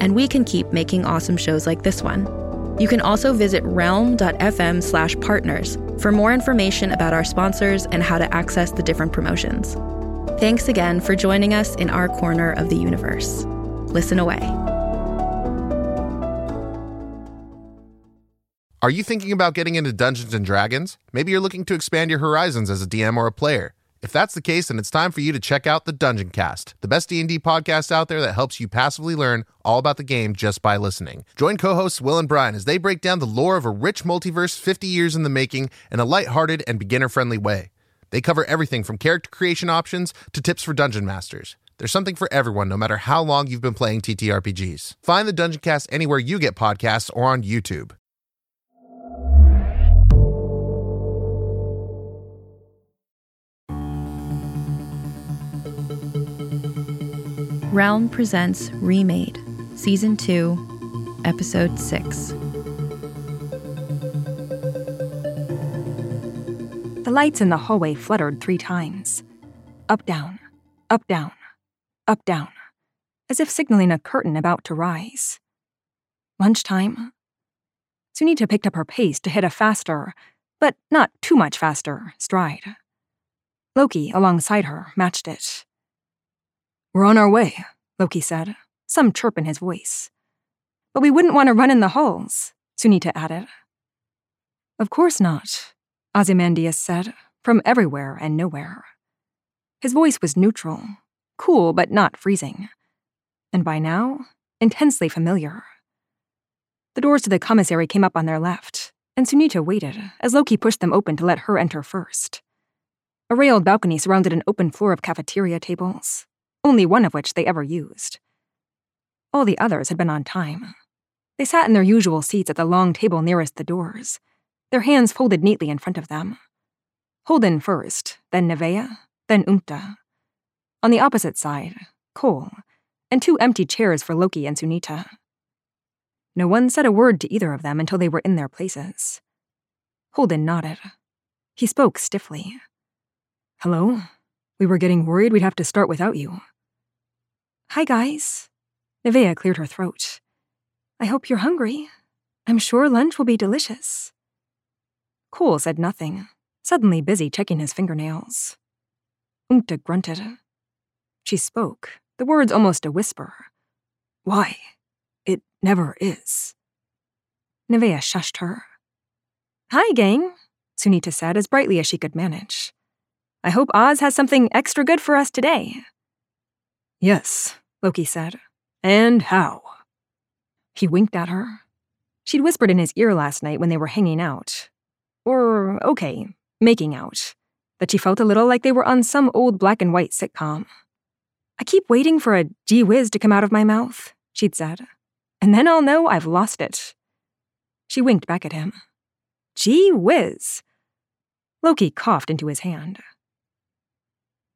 and we can keep making awesome shows like this one. You can also visit realm.fm slash partners for more information about our sponsors and how to access the different promotions. Thanks again for joining us in our corner of the universe. Listen away. Are you thinking about getting into Dungeons and Dragons? Maybe you're looking to expand your horizons as a DM or a player. If that's the case, then it's time for you to check out the Dungeon Cast, the best D&D podcast out there that helps you passively learn all about the game just by listening. Join co-hosts Will and Brian as they break down the lore of a rich multiverse 50 years in the making in a lighthearted and beginner-friendly way. They cover everything from character creation options to tips for dungeon masters. There's something for everyone, no matter how long you've been playing TTRPGs. Find the Dungeon Cast anywhere you get podcasts or on YouTube. Realm presents Remade, Season 2, Episode 6. The lights in the hallway fluttered three times up, down, up, down, up, down, as if signaling a curtain about to rise. Lunchtime. Sunita picked up her pace to hit a faster, but not too much faster, stride. Loki, alongside her, matched it. We're on our way, Loki said, some chirp in his voice. But we wouldn't want to run in the halls, Sunita added. Of course not, Ozymandias said, from everywhere and nowhere. His voice was neutral, cool but not freezing, and by now, intensely familiar. The doors to the commissary came up on their left, and Sunita waited as Loki pushed them open to let her enter first. A railed balcony surrounded an open floor of cafeteria tables, only one of which they ever used. All the others had been on time. They sat in their usual seats at the long table nearest the doors, their hands folded neatly in front of them. Holden first, then Nevea, then Umta. On the opposite side, Cole, and two empty chairs for Loki and Sunita. No one said a word to either of them until they were in their places. Holden nodded. He spoke stiffly. Hello? We were getting worried we'd have to start without you. Hi, guys. Nevea cleared her throat. I hope you're hungry. I'm sure lunch will be delicious. Cole said nothing, suddenly busy checking his fingernails. Umta grunted. She spoke, the words almost a whisper. Why? It never is. Nevea shushed her. Hi, gang, Sunita said as brightly as she could manage. I hope Oz has something extra good for us today. Yes, Loki said. And how? He winked at her. She'd whispered in his ear last night when they were hanging out. Or, okay, making out. That she felt a little like they were on some old black and white sitcom. I keep waiting for a gee whiz to come out of my mouth, she'd said. And then I'll know I've lost it. She winked back at him. Gee whiz. Loki coughed into his hand.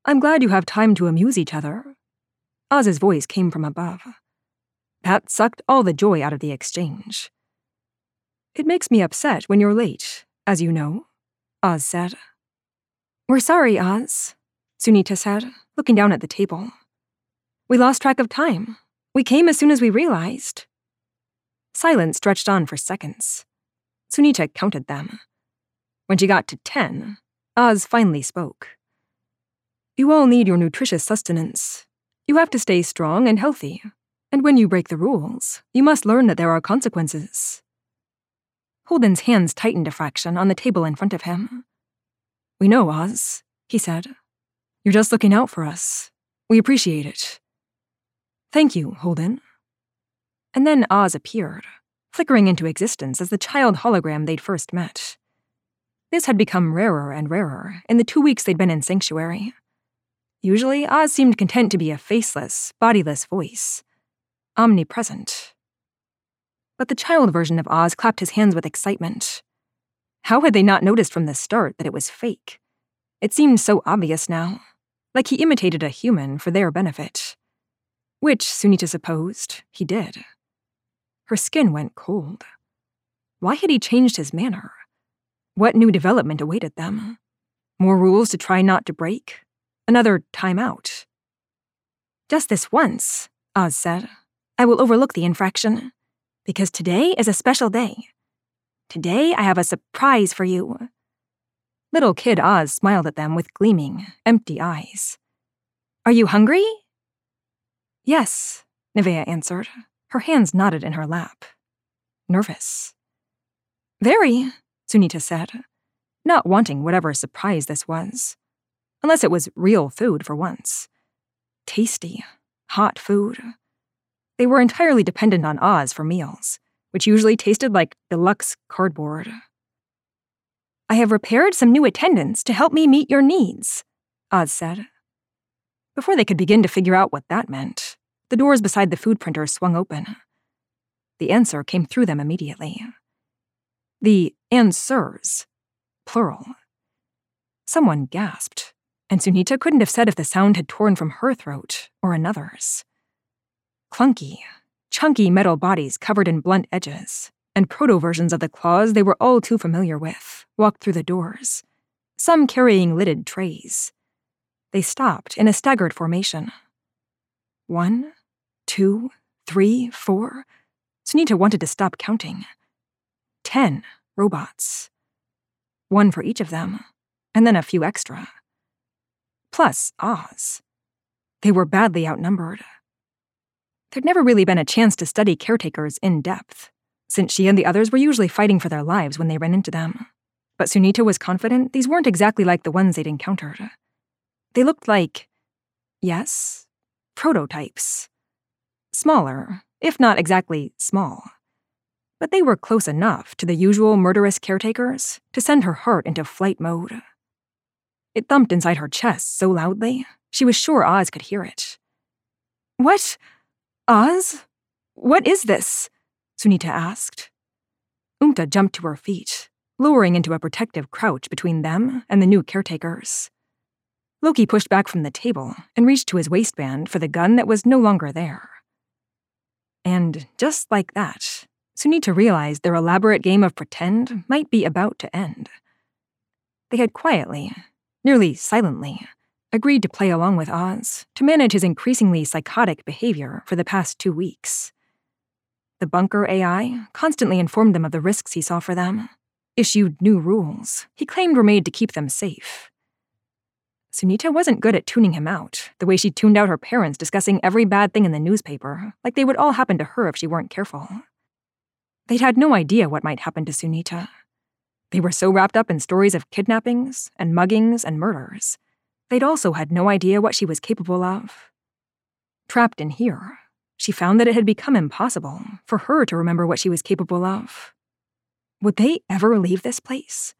I'm glad you have time to amuse each other, Oz's voice came from above. That sucked all the joy out of the exchange. It makes me upset when you're late, as you know, Oz said. We're sorry, Oz, Sunita said, looking down at the table. We lost track of time. We came as soon as we realized. Silence stretched on for seconds. Sunita counted them. When she got to ten, Oz finally spoke. You all need your nutritious sustenance, you have to stay strong and healthy. And when you break the rules, you must learn that there are consequences. Holden's hands tightened a fraction on the table in front of him. We know, Oz, he said. You're just looking out for us. We appreciate it. Thank you, Holden. And then Oz appeared, flickering into existence as the child hologram they'd first met. This had become rarer and rarer in the two weeks they'd been in Sanctuary. Usually, Oz seemed content to be a faceless, bodiless voice. Omnipresent. but the child version of Oz clapped his hands with excitement. How had they not noticed from the start that it was fake? It seemed so obvious now, like he imitated a human for their benefit. Which, Sunita supposed, he did. Her skin went cold. Why had he changed his manner? What new development awaited them? More rules to try not to break? Another time out? Just this once, Oz said. I will overlook the infraction. Because today is a special day. Today I have a surprise for you. Little Kid Oz smiled at them with gleaming, empty eyes. Are you hungry? Yes, Nevaeh answered. Her hands knotted in her lap. Nervous. Very, Sunita said, not wanting whatever surprise this was. Unless it was real food for once. Tasty, hot food. They were entirely dependent on Oz for meals, which usually tasted like deluxe cardboard. I have repaired some new attendants to help me meet your needs, Oz said. Before they could begin to figure out what that meant, the doors beside the food printer swung open. The answer came through them immediately. The answers, plural. Someone gasped, and Sunita couldn't have said if the sound had torn from her throat or another's. Clunky, chunky metal bodies covered in blunt edges, and proto versions of the claws they were all too familiar with, walked through the doors, some carrying lidded trays. They stopped in a staggered formation. One, two, three, four. Sunita wanted to stop counting. Ten robots. One for each of them, and then a few extra. Plus Oz. They were badly outnumbered. There'd never really been a chance to study caretakers in depth, since she and the others were usually fighting for their lives when they ran into them. But Sunita was confident these weren't exactly like the ones they'd encountered. They looked like, yes, prototypes. Smaller, if not exactly small. But they were close enough to the usual murderous caretakers to send her heart into flight mode. It thumped inside her chest so loudly, she was sure Oz could hear it. What? Oz? What is this? Sunita asked. Umta jumped to her feet, lowering into a protective crouch between them and the new caretakers. Loki pushed back from the table and reached to his waistband for the gun that was no longer there. And just like that, Sunita realized their elaborate game of pretend might be about to end. They had quietly, nearly silently, agreed to play along with Oz to manage his increasingly psychotic behavior for the past two weeks. The bunker AI constantly informed them of the risks he saw for them, issued new rules he claimed were made to keep them safe. Sunita wasn't good at tuning him out, the way she tuned out her parents discussing every bad thing in the newspaper, like they would all happen to her if she weren't careful. They'd had no idea what might happen to Sunita. They were so wrapped up in stories of kidnappings and muggings and murders. They'd also had no idea what she was capable of. Trapped in here, she found that it had become impossible for her to remember what she was capable of. Would they ever leave this place?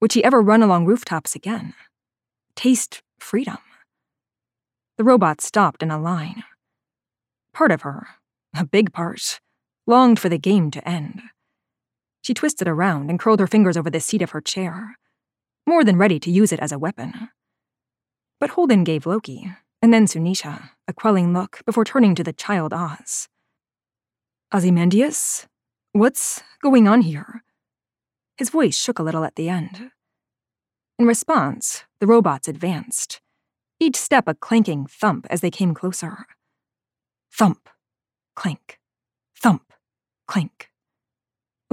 Would she ever run along rooftops again? Taste freedom? The robot stopped in a line. Part of her, a big part, longed for the game to end. She twisted around and curled her fingers over the seat of her chair, more than ready to use it as a weapon. But Holden gave Loki, and then Sunita, a quelling look before turning to the child Oz. Ozymandias? What's going on here? His voice shook a little at the end. In response, the robots advanced, each step a clanking thump as they came closer. Thump, clank, thump, clink.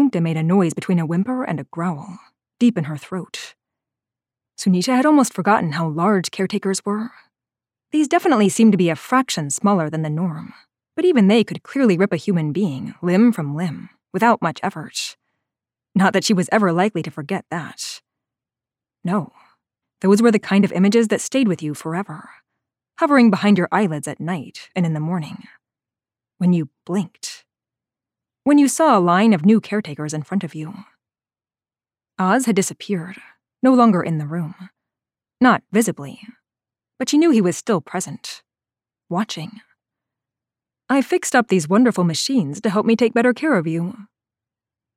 Umta made a noise between a whimper and a growl, deep in her throat. Sunita had almost forgotten how large caretakers were. These definitely seemed to be a fraction smaller than the norm, but even they could clearly rip a human being limb from limb without much effort. Not that she was ever likely to forget that. No, those were the kind of images that stayed with you forever, hovering behind your eyelids at night and in the morning. When you blinked when you saw a line of new caretakers in front of you. Oz had disappeared, no longer in the room. Not visibly, but she knew he was still present, watching. I fixed up these wonderful machines to help me take better care of you.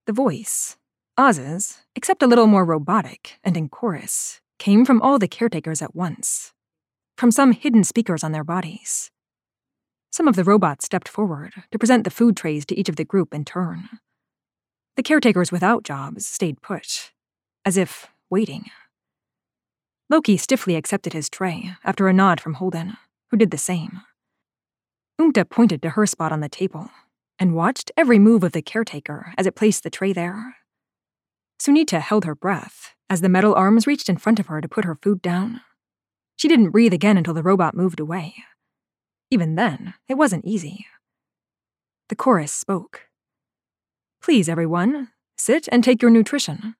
The voice, Oz's, except a little more robotic and in chorus, came from all the caretakers at once, from some hidden speakers on their bodies. Some of the robots stepped forward to present the food trays to each of the group in turn. The caretakers without jobs stayed put, as if waiting. Loki stiffly accepted his tray after a nod from Holden, who did the same. Umta pointed to her spot on the table and watched every move of the caretaker as it placed the tray there. Sunita held her breath as the metal arms reached in front of her to put her food down. She didn't breathe again until the robot moved away. Even then, it wasn't easy. The chorus spoke. Please, everyone, sit and take your nutrition.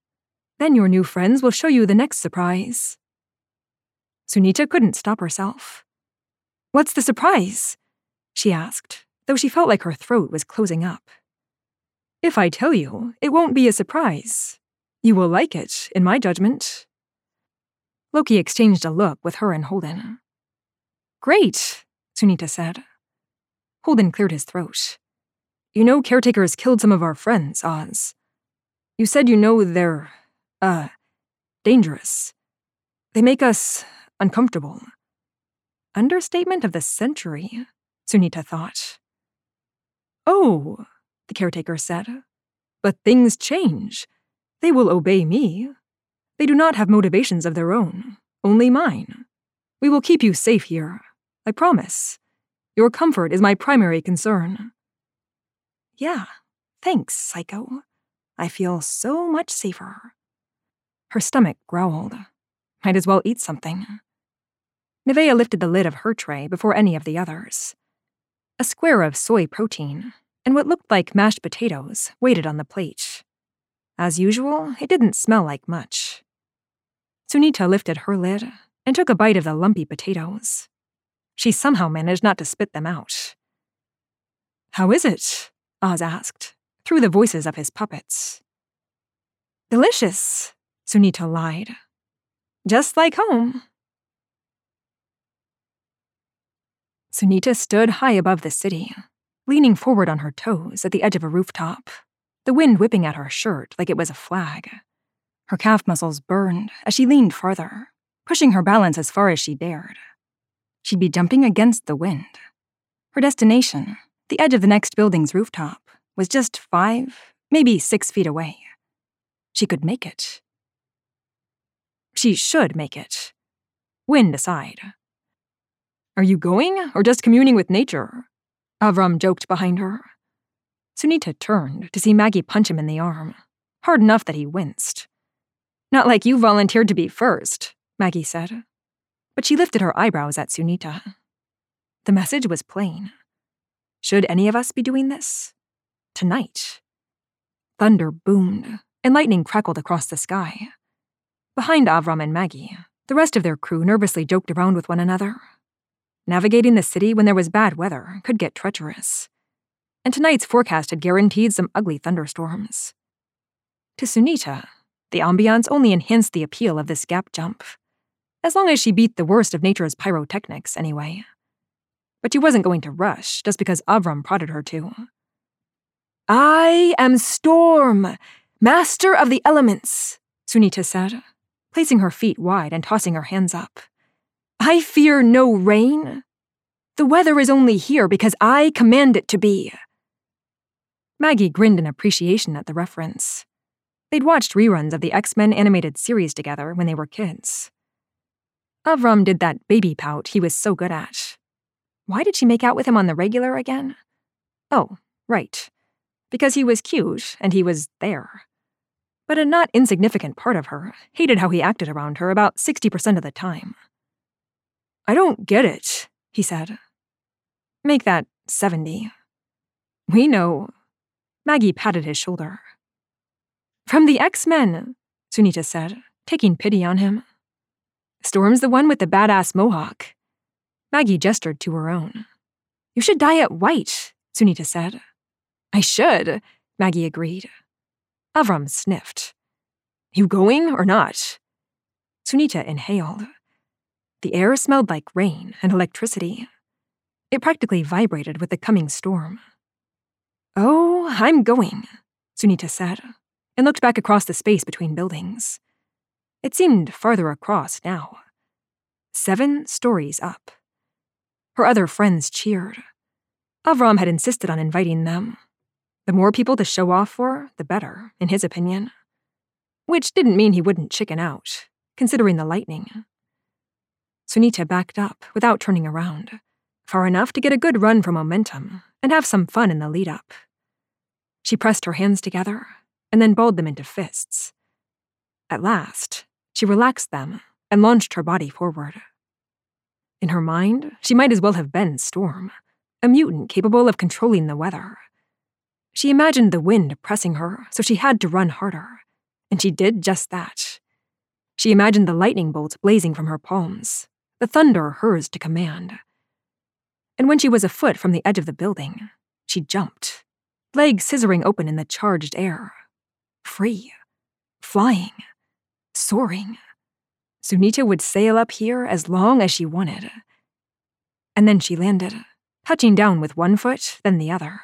Then your new friends will show you the next surprise. Sunita couldn't stop herself. What's the surprise? she asked, though she felt like her throat was closing up. If I tell you, it won't be a surprise. You will like it, in my judgment. Loki exchanged a look with her and Holden. Great, Sunita said. Holden cleared his throat. You know caretakers killed some of our friends, Oz. You said you know they're, uh, dangerous. They make us uncomfortable. Understatement of the century, Sunita thought. Oh, the caretaker said. But things change. They will obey me. They do not have motivations of their own, only mine. We will keep you safe here, I promise. Your comfort is my primary concern. Yeah, thanks, Psycho. I feel so much safer. Her stomach growled. Might as well eat something. Nevaeh lifted the lid of her tray before any of the others. A square of soy protein and what looked like mashed potatoes waited on the plate. As usual, it didn't smell like much. Sunita lifted her lid and took a bite of the lumpy potatoes. She somehow managed not to spit them out. How is it? Oz asked, through the voices of his puppets. Delicious, Sunita lied. Just like home. Sunita stood high above the city, leaning forward on her toes at the edge of a rooftop, the wind whipping at her shirt like it was a flag. Her calf muscles burned as she leaned farther, pushing her balance as far as she dared. She'd be jumping against the wind. Her destination, the edge of the next building's rooftop, was just five, maybe six feet away. She could make it. She should make it. Wind aside. Are you going, or just communing with nature? Avram joked behind her. Sunita turned to see Maggie punch him in the arm, hard enough that he winced. Not like you volunteered to be first, Maggie said. But she lifted her eyebrows at Sunita. The message was plain. Should any of us be doing this? Tonight. Thunder boomed, and lightning crackled across the sky. Behind Avram and Maggie, the rest of their crew nervously joked around with one another, Navigating the city when there was bad weather could get treacherous. And tonight's forecast had guaranteed some ugly thunderstorms. To Sunita, the ambiance only enhanced the appeal of this gap jump. As long as she beat the worst of nature's pyrotechnics, anyway. But she wasn't going to rush just because Avram prodded her to. I am Storm, master of the elements, Sunita said, placing her feet wide and tossing her hands up. I fear no rain. The weather is only here because I command it to be. Maggie grinned in appreciation at the reference. They'd watched reruns of the X Men animated series together when they were kids. Avram did that baby pout he was so good at. Why did she make out with him on the regular again? Oh, right. Because he was cute and he was there. But a not insignificant part of her hated how he acted around her about 60% of the time. I don't get it, he said. Make that 70. We know. Maggie patted his shoulder. From the X Men, Sunita said, taking pity on him. Storm's the one with the badass mohawk. Maggie gestured to her own. You should dye it white, Sunita said. I should, Maggie agreed. Avram sniffed. You going or not? Sunita inhaled. The air smelled like rain and electricity. It practically vibrated with the coming storm. Oh, I'm going, Sunita said, and looked back across the space between buildings. It seemed farther across now. Seven stories up. Her other friends cheered. Avram had insisted on inviting them. The more people to show off for, the better, in his opinion. Which didn't mean he wouldn't chicken out, considering the lightning. Sunita backed up without turning around, far enough to get a good run for momentum and have some fun in the lead up. She pressed her hands together and then balled them into fists. At last, she relaxed them and launched her body forward. In her mind, she might as well have been Storm, a mutant capable of controlling the weather. She imagined the wind pressing her, so she had to run harder, and she did just that. She imagined the lightning bolts blazing from her palms, the thunder hers to command. And when she was a foot from the edge of the building, she jumped, legs scissoring open in the charged air. Free, flying, soaring. Sunita would sail up here as long as she wanted. And then she landed, touching down with one foot, then the other,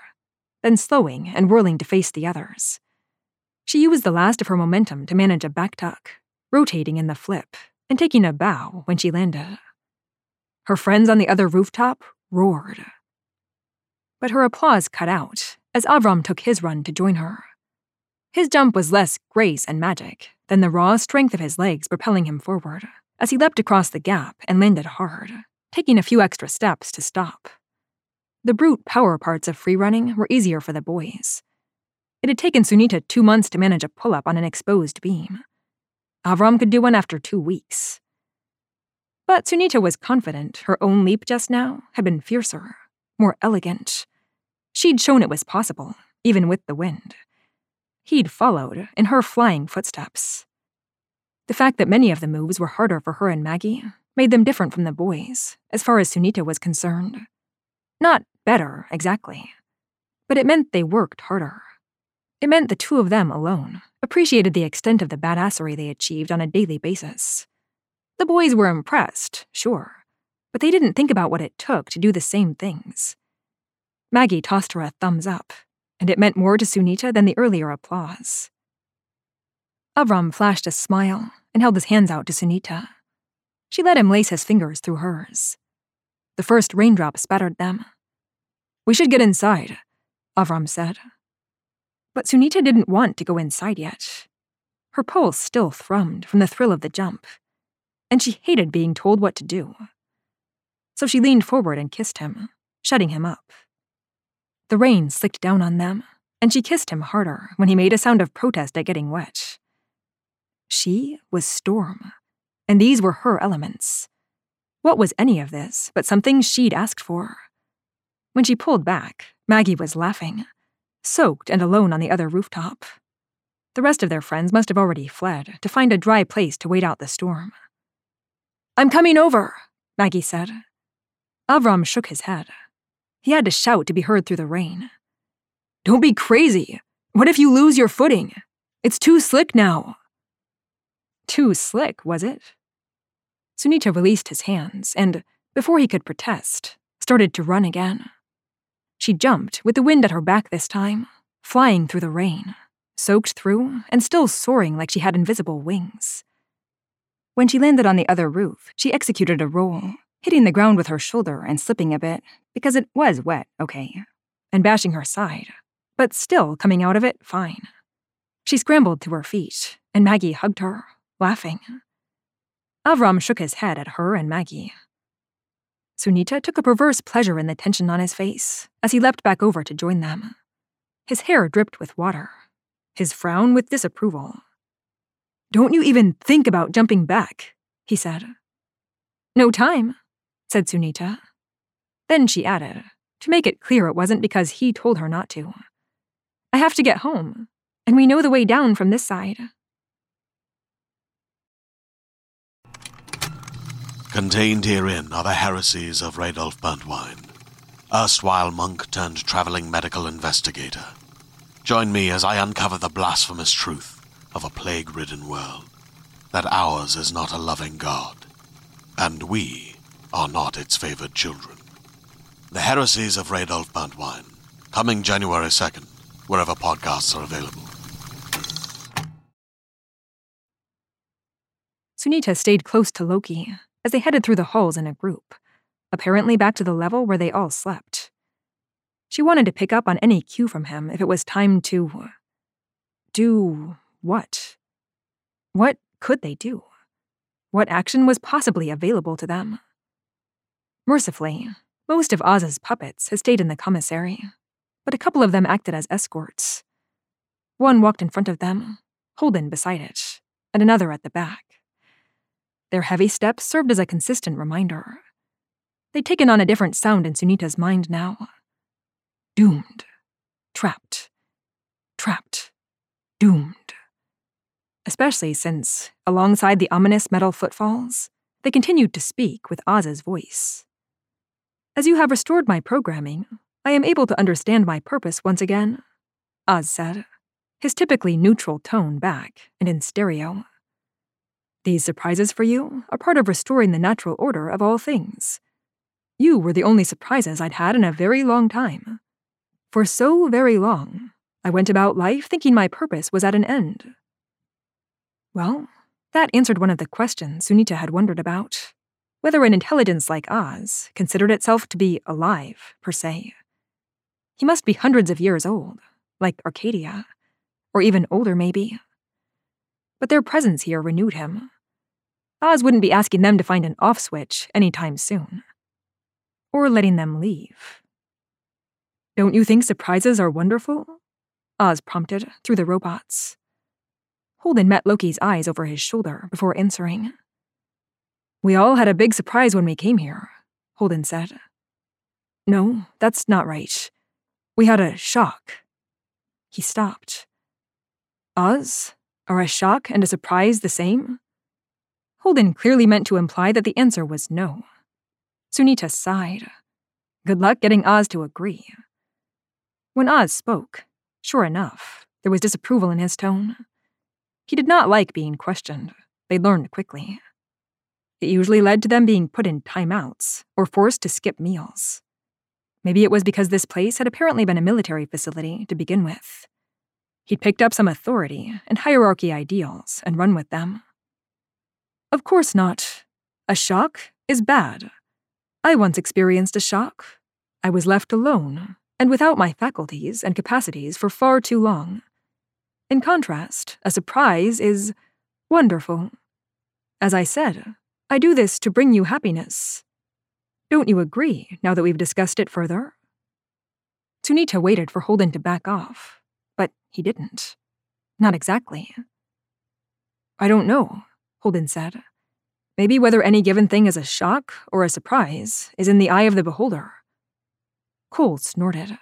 then slowing and whirling to face the others. She used the last of her momentum to manage a back tuck, rotating in the flip and taking a bow when she landed. Her friends on the other rooftop roared. But her applause cut out as Avram took his run to join her. His jump was less grace and magic than the raw strength of his legs propelling him forward as he leapt across the gap and landed hard, taking a few extra steps to stop. The brute power parts of free running were easier for the boys. It had taken Sunita two months to manage a pull up on an exposed beam. Avram could do one after two weeks. But Sunita was confident her own leap just now had been fiercer, more elegant. She'd shown it was possible, even with the wind. He'd followed in her flying footsteps. The fact that many of the moves were harder for her and Maggie made them different from the boys, as far as Sunita was concerned. Not better, exactly, but it meant they worked harder. It meant the two of them alone appreciated the extent of the badassery they achieved on a daily basis. The boys were impressed, sure, but they didn't think about what it took to do the same things. Maggie tossed her a thumbs up, and it meant more to Sunita than the earlier applause. Avram flashed a smile and held his hands out to Sunita. She let him lace his fingers through hers. The first raindrop spattered them. We should get inside, Avram said. But Sunita didn't want to go inside yet. Her pulse still thrummed from the thrill of the jump, and she hated being told what to do. So she leaned forward and kissed him, shutting him up. The rain slicked down on them, and she kissed him harder when he made a sound of protest at getting wet. She was Storm, and these were her elements. What was any of this but something she'd asked for? When she pulled back, Maggie was laughing, soaked and alone on the other rooftop. The rest of their friends must have already fled to find a dry place to wait out the storm. I'm coming over, Maggie said. Avram shook his head. He had to shout to be heard through the rain. Don't be crazy. What if you lose your footing? It's too slick now. Too slick, was it? Sunita released his hands and, before he could protest, started to run again. She jumped, with the wind at her back this time, flying through the rain, soaked through and still soaring like she had invisible wings. When she landed on the other roof, she executed a roll, hitting the ground with her shoulder and slipping a bit, because it was wet, okay, and bashing her side, but still coming out of it fine. She scrambled to her feet, and Maggie hugged her, laughing. Avram shook his head at her and Maggie. Sunita took a perverse pleasure in the tension on his face as he leapt back over to join them. His hair dripped with water, his frown with disapproval. Don't you even think about jumping back, he said. No time, said Sunita. Then she added, to make it clear it wasn't because he told her not to. I have to get home, and we know the way down from this side. Contained herein are the heresies of Radolf Burntwine, erstwhile monk turned traveling medical investigator. Join me as I uncover the blasphemous truth of a plague ridden world that ours is not a loving God, and we are not its favored children. The Heresies of Radolf Buntwine, coming January 2nd, wherever podcasts are available. Sunita stayed close to Loki as they headed through the halls in a group, apparently back to the level where they all slept. She wanted to pick up on any cue from him if it was time to. do what? What could they do? What action was possibly available to them? Mercifully, most of Oz's puppets had stayed in the commissary, but a couple of them acted as escorts. One walked in front of them, Holden beside it, and another at the back. Their heavy steps served as a consistent reminder. They'd taken on a different sound in Sunita's mind now. Doomed. Trapped. Trapped. Doomed. Especially since, alongside the ominous metal footfalls, they continued to speak with Oz's voice. As you have restored my programming, I am able to understand my purpose once again, Oz said, his typically neutral tone back and in stereo. These surprises for you are part of restoring the natural order of all things. You were the only surprises I'd had in a very long time. For so very long, I went about life thinking my purpose was at an end. Well, that answered one of the questions Sunita had wondered about whether an intelligence like Oz considered itself to be alive, per se. He must be hundreds of years old, like Arcadia, or even older, maybe but their presence here renewed him. Oz wouldn't be asking them to find an off switch anytime soon. Or letting them leave. Don't you think surprises are wonderful? Oz prompted through the robots. Holden met Loki's eyes over his shoulder before answering. We all had a big surprise when we came here, Holden said. No, that's not right. We had a shock. He stopped. Oz? Are a shock and a surprise the same? Holden clearly meant to imply that the answer was no. Sunita sighed. Good luck getting Oz to agree. When Oz spoke, sure enough, there was disapproval in his tone. He did not like being questioned. They learned quickly. It usually led to them being put in timeouts or forced to skip meals. Maybe it was because this place had apparently been a military facility to begin with. He'd picked up some authority and hierarchy ideals and run with them. Of course not. A shock is bad. I once experienced a shock. I was left alone and without my faculties and capacities for far too long. In contrast, a surprise is wonderful. As I said, I do this to bring you happiness. Don't you agree now that we've discussed it further? Sunita waited for Holden to back off, but he didn't. Not exactly. I don't know, Holden said. Maybe whether any given thing is a shock or a surprise is in the eye of the beholder. Cole snorted.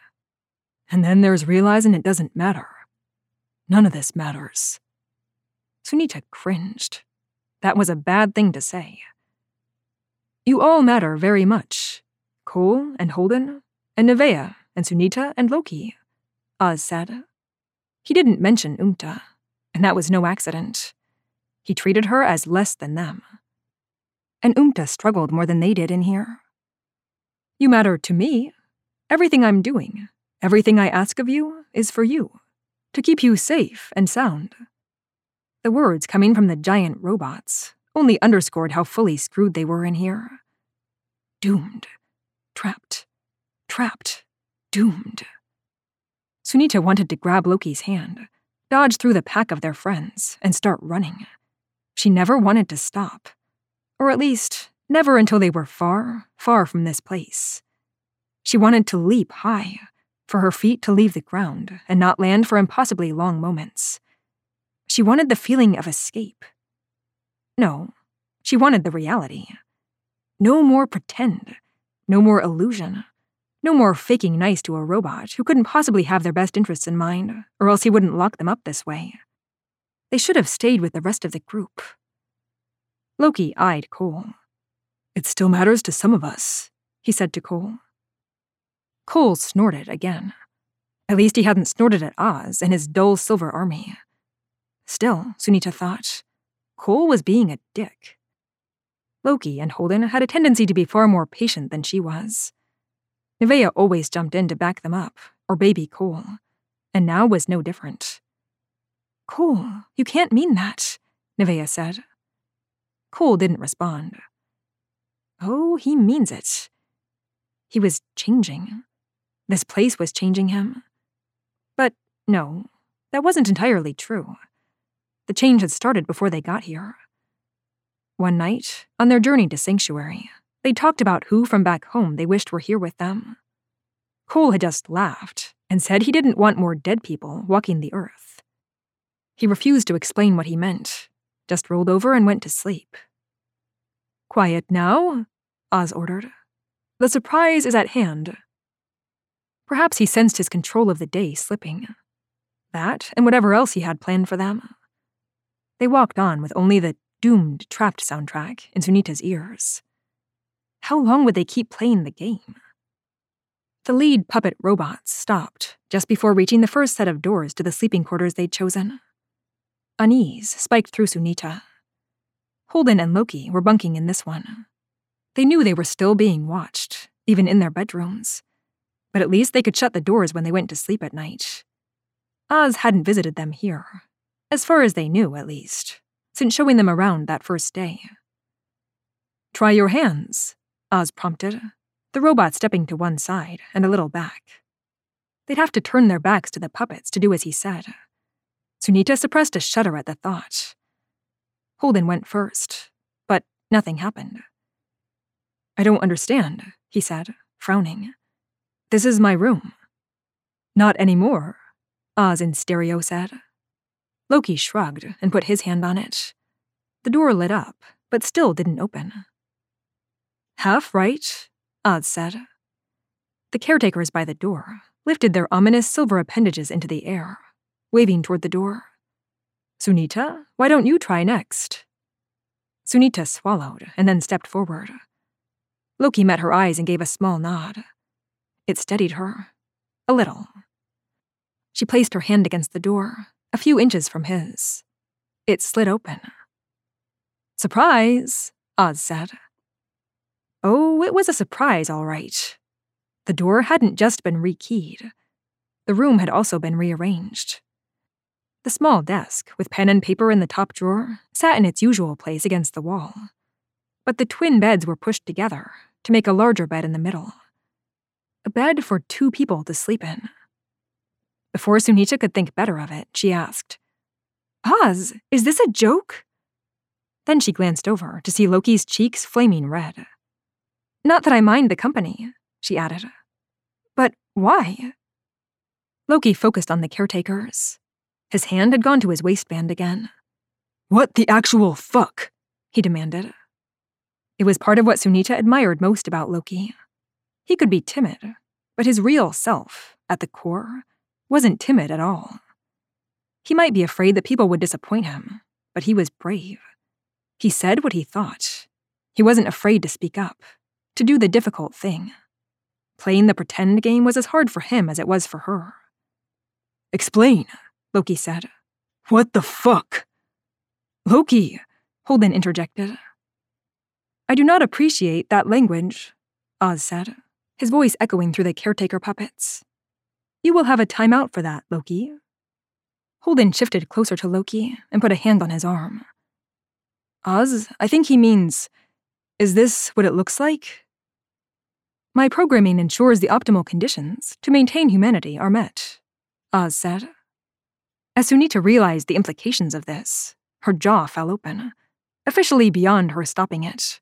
And then there's realizing it doesn't matter. None of this matters. Sunita cringed. That was a bad thing to say. You all matter very much. Cole and Holden, and Nevaeh, and Sunita and Loki, Oz said. He didn't mention Umta, and that was no accident. He treated her as less than them. And Umta struggled more than they did in here. You matter to me. Everything I'm doing, everything I ask of you, is for you, to keep you safe and sound. The words coming from the giant robots only underscored how fully screwed they were in here. Doomed. Trapped. Trapped. Doomed. Sunita wanted to grab Loki's hand, dodge through the pack of their friends, and start running. She never wanted to stop. Or at least, never until they were far, far from this place. She wanted to leap high, for her feet to leave the ground and not land for impossibly long moments. She wanted the feeling of escape. No, she wanted the reality. No more pretend, no more illusion, no more faking nice to a robot who couldn't possibly have their best interests in mind, or else he wouldn't lock them up this way. They should have stayed with the rest of the group. Loki eyed Cole. It still matters to some of us, he said to Cole. Cole snorted again. At least he hadn't snorted at Oz and his dull silver army. Still, Sunita thought, Cole was being a dick. Loki and Holden had a tendency to be far more patient than she was. Nevaeh always jumped in to back them up, or baby Cole, and now was no different. Cole, you can't mean that, Nevaeh said. Cole didn't respond. Oh, he means it. He was changing. This place was changing him. But no, that wasn't entirely true. The change had started before they got here. One night, on their journey to Sanctuary, they talked about who from back home they wished were here with them. Cole had just laughed and said he didn't want more dead people walking the earth. He refused to explain what he meant, just rolled over and went to sleep. Quiet now, Oz ordered. The surprise is at hand. Perhaps he sensed his control of the day slipping. That, and whatever else he had planned for them. They walked on with only the doomed trapped soundtrack in Sunita's ears. How long would they keep playing the game? The lead puppet robots stopped just before reaching the first set of doors to the sleeping quarters they'd chosen. Unease spiked through Sunita. Holden and Loki were bunking in this one. They knew they were still being watched, even in their bedrooms. But at least they could shut the doors when they went to sleep at night. Oz hadn't visited them here, as far as they knew, at least, since showing them around that first day. Try your hands, Oz prompted, the robot stepping to one side and a little back. They'd have to turn their backs to the puppets to do as he said. Sunita suppressed a shudder at the thought. Holden went first, but nothing happened. I don't understand, he said, frowning. This is my room. Not anymore, Oz in stereo said. Loki shrugged and put his hand on it. The door lit up, but still didn't open. Half right, Oz said. The caretakers by the door lifted their ominous silver appendages into the air, waving toward the door. Sunita, why don't you try next? Sunita swallowed and then stepped forward. Loki met her eyes and gave a small nod. It steadied her. A little. She placed her hand against the door, a few inches from his. It slid open. Surprise, Oz said. Oh, it was a surprise, all right. The door hadn't just been rekeyed. The room had also been rearranged. The small desk, with pen and paper in the top drawer, sat in its usual place against the wall. But the twin beds were pushed together to make a larger bed in the middle. A bed for two people to sleep in. Before Sunita could think better of it, she asked, Oz, is this a joke? Then she glanced over to see Loki's cheeks flaming red. Not that I mind the company, she added. But why? Loki focused on the caretakers. His hand had gone to his waistband again. What the actual fuck? he demanded. It was part of what Sunita admired most about Loki. He could be timid, but his real self, at the core, wasn't timid at all. He might be afraid that people would disappoint him, but he was brave. He said what he thought. He wasn't afraid to speak up, to do the difficult thing. Playing the pretend game was as hard for him as it was for her. Explain, Loki said. What the fuck? Loki, Holden interjected. I do not appreciate that language, Oz said, his voice echoing through the caretaker puppets. You will have a timeout for that, Loki. Holden shifted closer to Loki and put a hand on his arm. Oz, I think he means, is this what it looks like? My programming ensures the optimal conditions to maintain humanity are met, Oz said. As Sunita realized the implications of this, her jaw fell open, officially beyond her stopping it.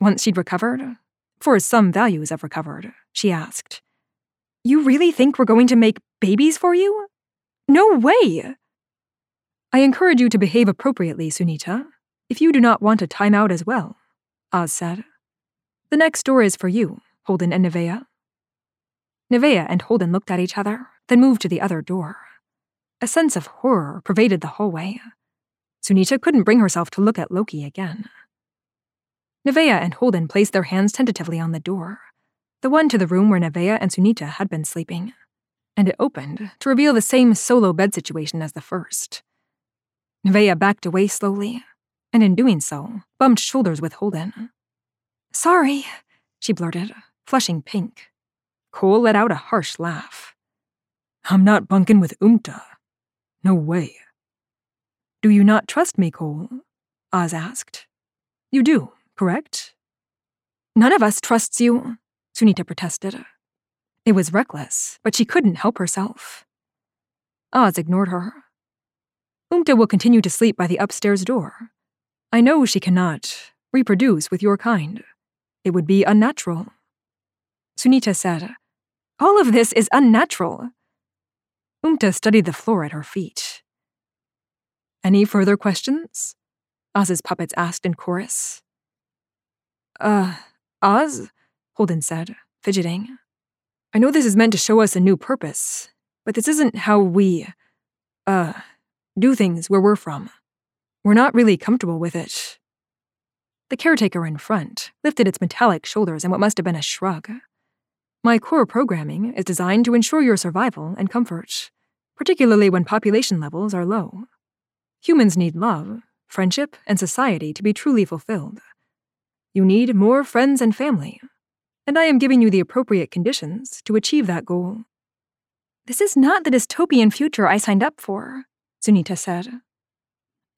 Once she'd recovered, for some values have recovered, she asked, You really think we're going to make babies for you? No way! I encourage you to behave appropriately, Sunita, if you do not want a timeout as well, Oz said. The next door is for you, Holden and Nevea. Nevea and Holden looked at each other, then moved to the other door. A sense of horror pervaded the hallway. Sunita couldn't bring herself to look at Loki again. Nevea and Holden placed their hands tentatively on the door, the one to the room where Nevaeh and Sunita had been sleeping, and it opened to reveal the same solo bed situation as the first. Nevaeh backed away slowly, and in doing so, bumped shoulders with Holden. Sorry, she blurted, flushing pink, Cole let out a harsh laugh. I'm not bunking with Umta. No way. Do you not trust me, Cole? Oz asked. You do, correct? None of us trusts you, Sunita protested. It was reckless, but she couldn't help herself. Oz ignored her. Umta will continue to sleep by the upstairs door. I know she cannot reproduce with your kind. It would be unnatural. Sunita said, All of this is unnatural. Umta studied the floor at her feet. Any further questions? Oz's puppets asked in chorus. Uh, Oz? Holden said, fidgeting. I know this is meant to show us a new purpose, but this isn't how we, uh, do things where we're from. We're not really comfortable with it. The caretaker in front lifted its metallic shoulders in what must have been a shrug. My core programming is designed to ensure your survival and comfort, particularly when population levels are low. Humans need love, friendship, and society to be truly fulfilled. You need more friends and family, and I am giving you the appropriate conditions to achieve that goal. This is not the dystopian future I signed up for, Sunita said.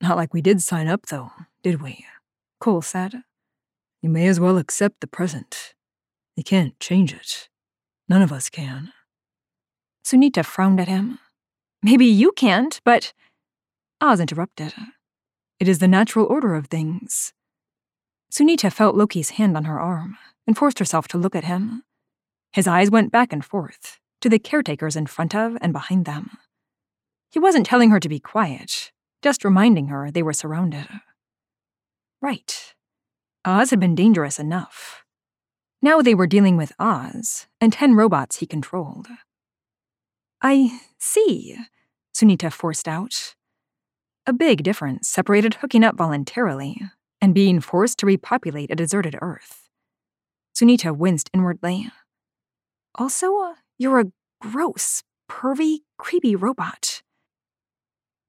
Not like we did sign up, though, did we? Cole said. You may as well accept the present. You can't change it. None of us can. Sunita frowned at him. Maybe you can't, but. Oz interrupted. It is the natural order of things. Sunita felt Loki's hand on her arm and forced herself to look at him. His eyes went back and forth to the caretakers in front of and behind them. He wasn't telling her to be quiet, just reminding her they were surrounded. Right. Oz had been dangerous enough. Now they were dealing with Oz and ten robots he controlled. I see, Sunita forced out. A big difference separated hooking up voluntarily and being forced to repopulate a deserted Earth. Sunita winced inwardly. Also, uh, you're a gross, pervy, creepy robot.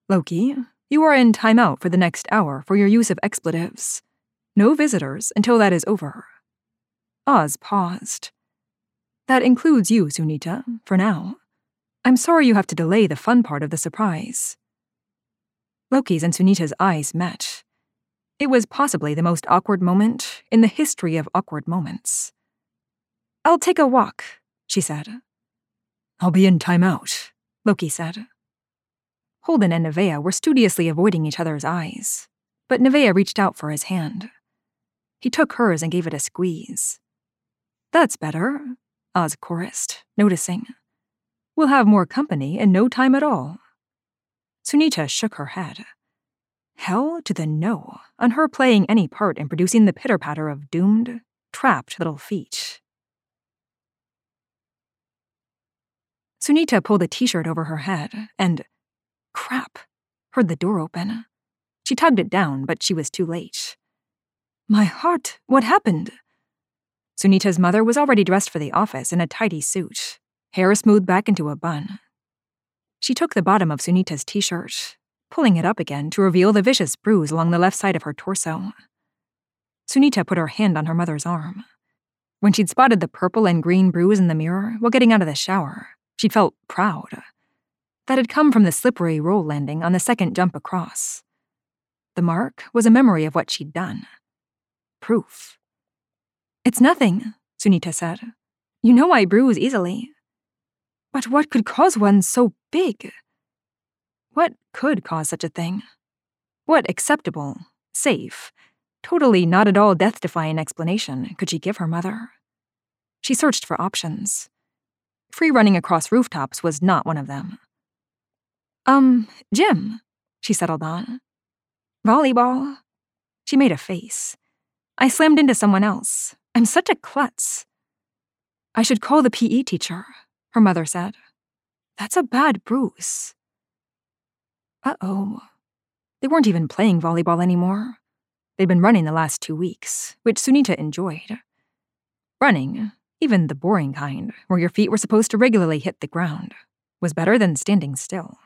Loki, you are in timeout for the next hour for your use of expletives. No visitors until that is over. Oz paused. That includes you, Sunita, for now. I'm sorry you have to delay the fun part of the surprise. Loki's and Sunita's eyes met. It was possibly the most awkward moment in the history of awkward moments. I'll take a walk, she said. I'll be in timeout, Loki said. Holden and Nevaeh were studiously avoiding each other's eyes, but Nevaeh reached out for his hand. He took hers and gave it a squeeze. That's better, Oz chorused, noticing. We'll have more company in no time at all. Sunita shook her head. Hell to the no on her playing any part in producing the pitter patter of doomed, trapped little feet. Sunita pulled a t shirt over her head and, crap, heard the door open. She tugged it down, but she was too late. My heart, what happened? Sunita's mother was already dressed for the office in a tidy suit, hair smoothed back into a bun, she took the bottom of Sunita's t shirt, pulling it up again to reveal the vicious bruise along the left side of her torso. Sunita put her hand on her mother's arm. When she'd spotted the purple and green bruise in the mirror while getting out of the shower, she'd felt proud. That had come from the slippery roll landing on the second jump across. The mark was a memory of what she'd done. Proof. It's nothing, Sunita said. You know I bruise easily. But what could cause one so big? What could cause such a thing? What acceptable, safe, totally not at all death defying explanation could she give her mother? She searched for options. Free running across rooftops was not one of them. Um, Gym, she settled on. Volleyball. She made a face. I slammed into someone else. I'm such a klutz. I should call the PE teacher her mother said. That's a bad bruise. Uh oh. They weren't even playing volleyball anymore. They'd been running the last two weeks, which Sunita enjoyed. Running, even the boring kind, where your feet were supposed to regularly hit the ground, was better than standing still.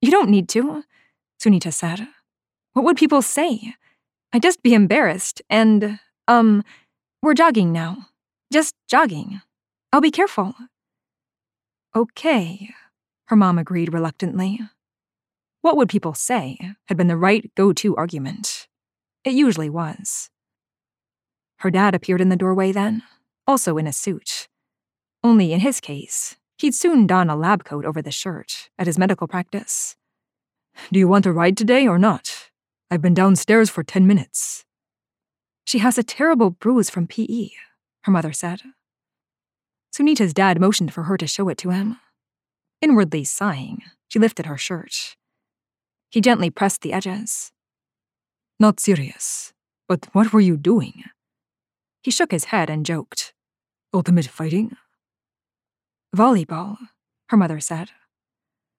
You don't need to, Sunita said. What would people say? I'd just be embarrassed, and, um, we're jogging now. Just jogging. I'll be careful. Okay, her mom agreed reluctantly. What would people say had been the right go to argument. It usually was. Her dad appeared in the doorway then, also in a suit. Only in his case, he'd soon don a lab coat over the shirt at his medical practice. Do you want a ride today or not? I've been downstairs for ten minutes. She has a terrible bruise from PE, her mother said. Sunita's dad motioned for her to show it to him. Inwardly sighing, she lifted her shirt. He gently pressed the edges. Not serious, but what were you doing? He shook his head and joked. Ultimate fighting? Volleyball, her mother said.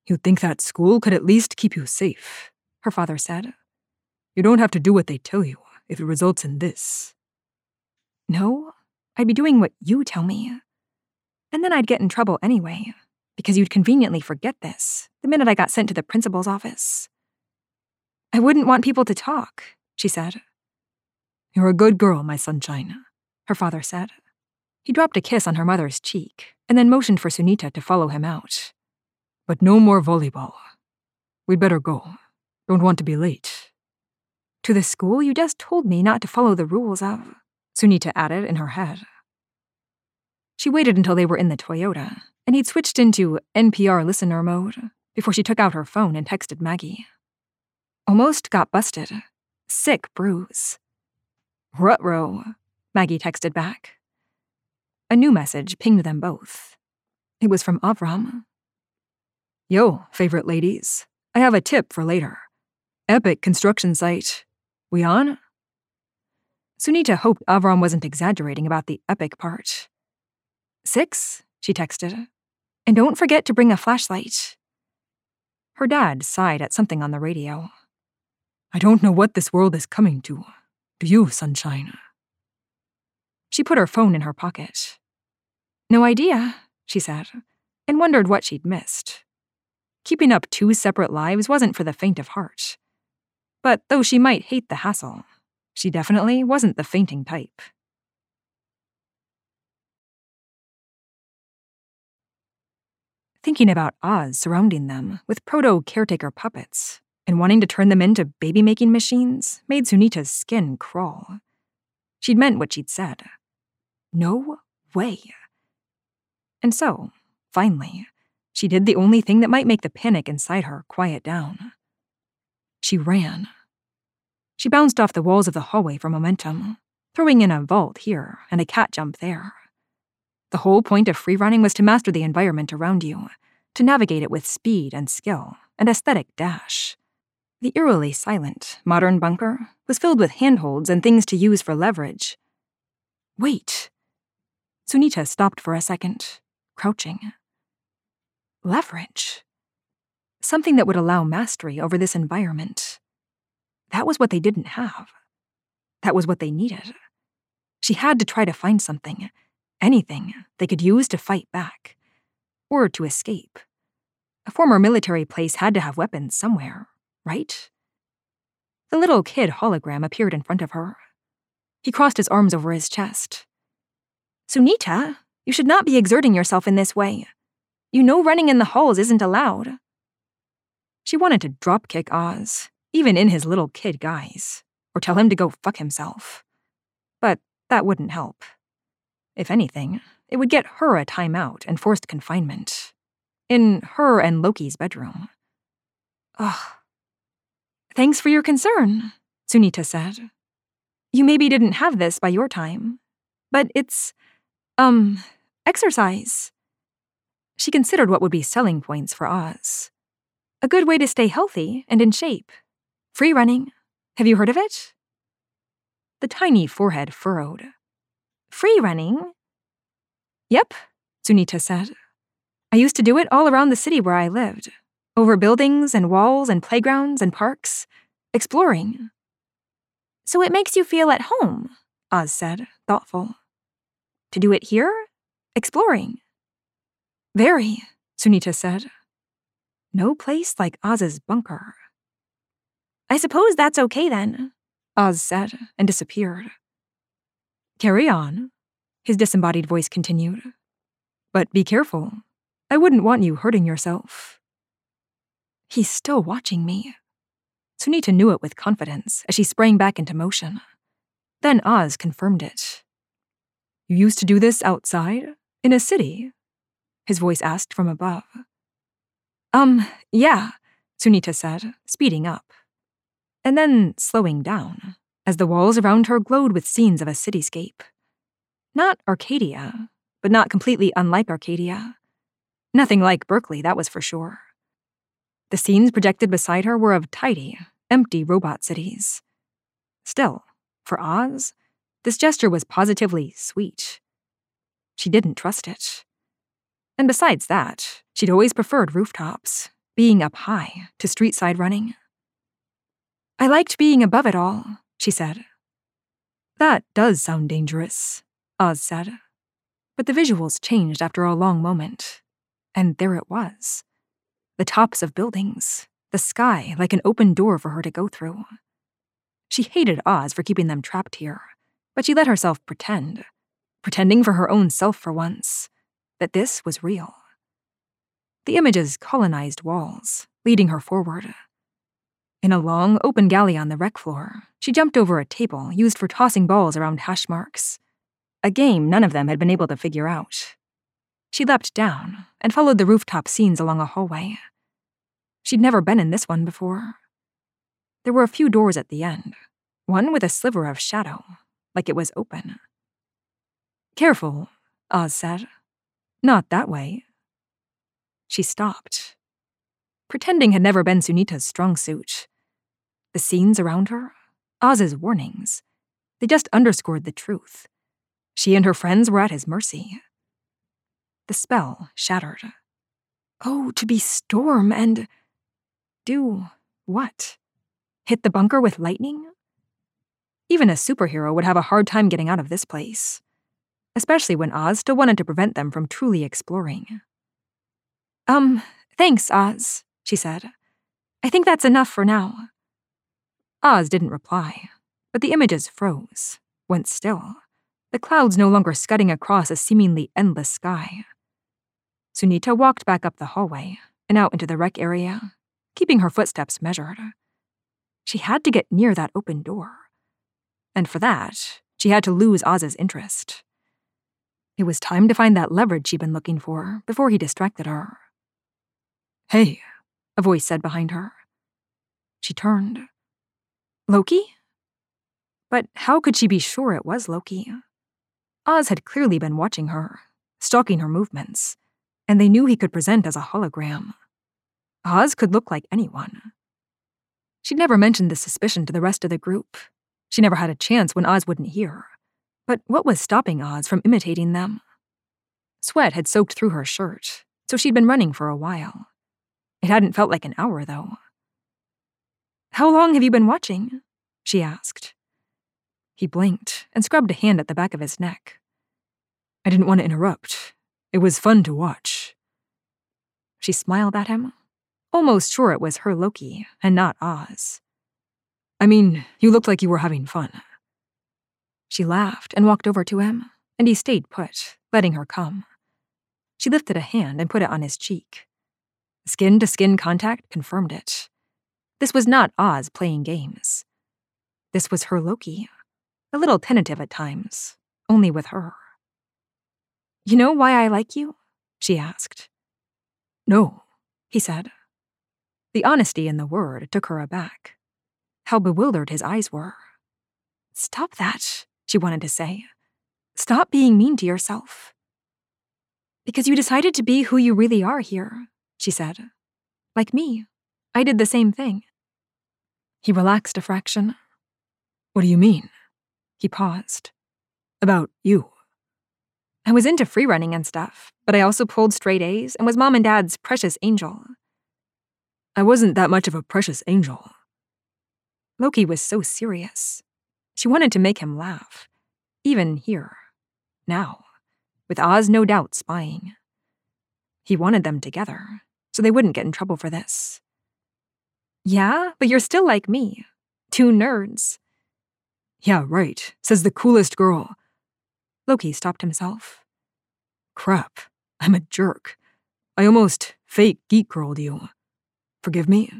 You'd think that school could at least keep you safe, her father said. You don't have to do what they tell you if it results in this. No, I'd be doing what you tell me. And then I'd get in trouble anyway, because you'd conveniently forget this the minute I got sent to the principal's office. I wouldn't want people to talk, she said. You're a good girl, my sunshine, her father said. He dropped a kiss on her mother's cheek and then motioned for Sunita to follow him out. But no more volleyball. We'd better go. Don't want to be late. To the school you just told me not to follow the rules of, Sunita added in her head. She waited until they were in the Toyota, and he'd switched into NPR listener mode before she took out her phone and texted Maggie. Almost got busted. Sick bruise. Rutro, Maggie texted back. A new message pinged them both. It was from Avram. Yo, favorite ladies. I have a tip for later. Epic construction site. We on? Sunita hoped Avram wasn't exaggerating about the epic part. Six, she texted. And don't forget to bring a flashlight. Her dad sighed at something on the radio. I don't know what this world is coming to. Do you, sunshine? She put her phone in her pocket. No idea, she said, and wondered what she'd missed. Keeping up two separate lives wasn't for the faint of heart. But though she might hate the hassle, she definitely wasn't the fainting type. thinking about Oz surrounding them with proto caretaker puppets and wanting to turn them into baby making machines made Sunita's skin crawl. She'd meant what she'd said. No way. And so, finally, she did the only thing that might make the panic inside her quiet down. She ran. She bounced off the walls of the hallway for momentum, throwing in a vault here and a cat jump there. The whole point of free running was to master the environment around you, to navigate it with speed and skill and aesthetic dash. The eerily silent, modern bunker was filled with handholds and things to use for leverage. Wait. Sunita stopped for a second, crouching. Leverage. Something that would allow mastery over this environment. That was what they didn't have. That was what they needed. She had to try to find something anything they could use to fight back, or to escape. A former military place had to have weapons somewhere, right? The little kid hologram appeared in front of her. He crossed his arms over his chest. Sunita, you should not be exerting yourself in this way. You know running in the halls isn't allowed. She wanted to dropkick Oz, even in his little kid guise, or tell him to go fuck himself. But that wouldn't help. If anything, it would get her a timeout and forced confinement. In her and Loki's bedroom. Ugh. Thanks for your concern, Sunita said. You maybe didn't have this by your time, but it's, um, exercise. She considered what would be selling points for Oz. A good way to stay healthy and in shape. Free running. Have you heard of it? The tiny forehead furrowed. Free running? Yep, Sunita said. I used to do it all around the city where I lived, over buildings and walls and playgrounds and parks, exploring. So it makes you feel at home, Oz said, thoughtful. To do it here? Exploring. Very, Sunita said. No place like Oz's bunker. I suppose that's okay then, Oz said and disappeared. Carry on, his disembodied voice continued. But be careful. I wouldn't want you hurting yourself. He's still watching me. Sunita knew it with confidence as she sprang back into motion. Then Oz confirmed it. You used to do this outside? In a city? His voice asked from above. Um, yeah, Sunita said, speeding up. And then slowing down, as the walls around her glowed with scenes of a cityscape. Not Arcadia, but not completely unlike Arcadia. Nothing like Berkeley, that was for sure. The scenes projected beside her were of tidy, empty robot cities. Still, for Oz, this gesture was positively sweet. She didn't trust it. And besides that, she'd always preferred rooftops, being up high, to street side running. I liked being above it all, she said. That does sound dangerous, Oz said. But the visuals changed after a long moment, and there it was the tops of buildings, the sky like an open door for her to go through. She hated Oz for keeping them trapped here, but she let herself pretend, pretending for her own self for once, that this was real. The images colonized walls, leading her forward. In a long, open galley on the rec floor, she jumped over a table used for tossing balls around hash marks, a game none of them had been able to figure out. She leapt down and followed the rooftop scenes along a hallway. She'd never been in this one before. There were a few doors at the end, one with a sliver of shadow, like it was open. Careful, Oz said. Not that way. She stopped. Pretending had never been Sunita's strong suit. The scenes around her, Oz's warnings, they just underscored the truth. She and her friends were at his mercy. The spell shattered. Oh, to be Storm and. Do what? Hit the bunker with lightning? Even a superhero would have a hard time getting out of this place, especially when Oz still wanted to prevent them from truly exploring. Um, thanks, Oz, she said. I think that's enough for now. Oz didn't reply, but the images froze, went still, the clouds no longer scudding across a seemingly endless sky. Sunita walked back up the hallway and out into the rec area, keeping her footsteps measured. She had to get near that open door. And for that, she had to lose Oz's interest. It was time to find that leverage she'd been looking for before he distracted her. Hey, a voice said behind her. She turned. Loki? But how could she be sure it was Loki? Oz had clearly been watching her, stalking her movements, and they knew he could present as a hologram. Oz could look like anyone. She'd never mentioned this suspicion to the rest of the group. She never had a chance when Oz wouldn't hear. But what was stopping Oz from imitating them? Sweat had soaked through her shirt, so she'd been running for a while. It hadn't felt like an hour, though. How long have you been watching? she asked. He blinked and scrubbed a hand at the back of his neck. I didn't want to interrupt. It was fun to watch. She smiled at him, almost sure it was her Loki and not Oz. I mean, you looked like you were having fun. She laughed and walked over to him, and he stayed put, letting her come. She lifted a hand and put it on his cheek. Skin to skin contact confirmed it. This was not Oz playing games. This was her Loki, a little tentative at times, only with her. You know why I like you? she asked. No, he said. The honesty in the word took her aback. How bewildered his eyes were. Stop that, she wanted to say. Stop being mean to yourself. Because you decided to be who you really are here, she said. Like me. I did the same thing. He relaxed a fraction. What do you mean? He paused. About you. I was into free running and stuff, but I also pulled straight A's and was mom and dad's precious angel. I wasn't that much of a precious angel. Loki was so serious. She wanted to make him laugh, even here, now, with Oz no doubt spying. He wanted them together, so they wouldn't get in trouble for this. Yeah, but you're still like me. Two nerds. Yeah, right, says the coolest girl. Loki stopped himself. Crap, I'm a jerk. I almost fake geek girled you. Forgive me?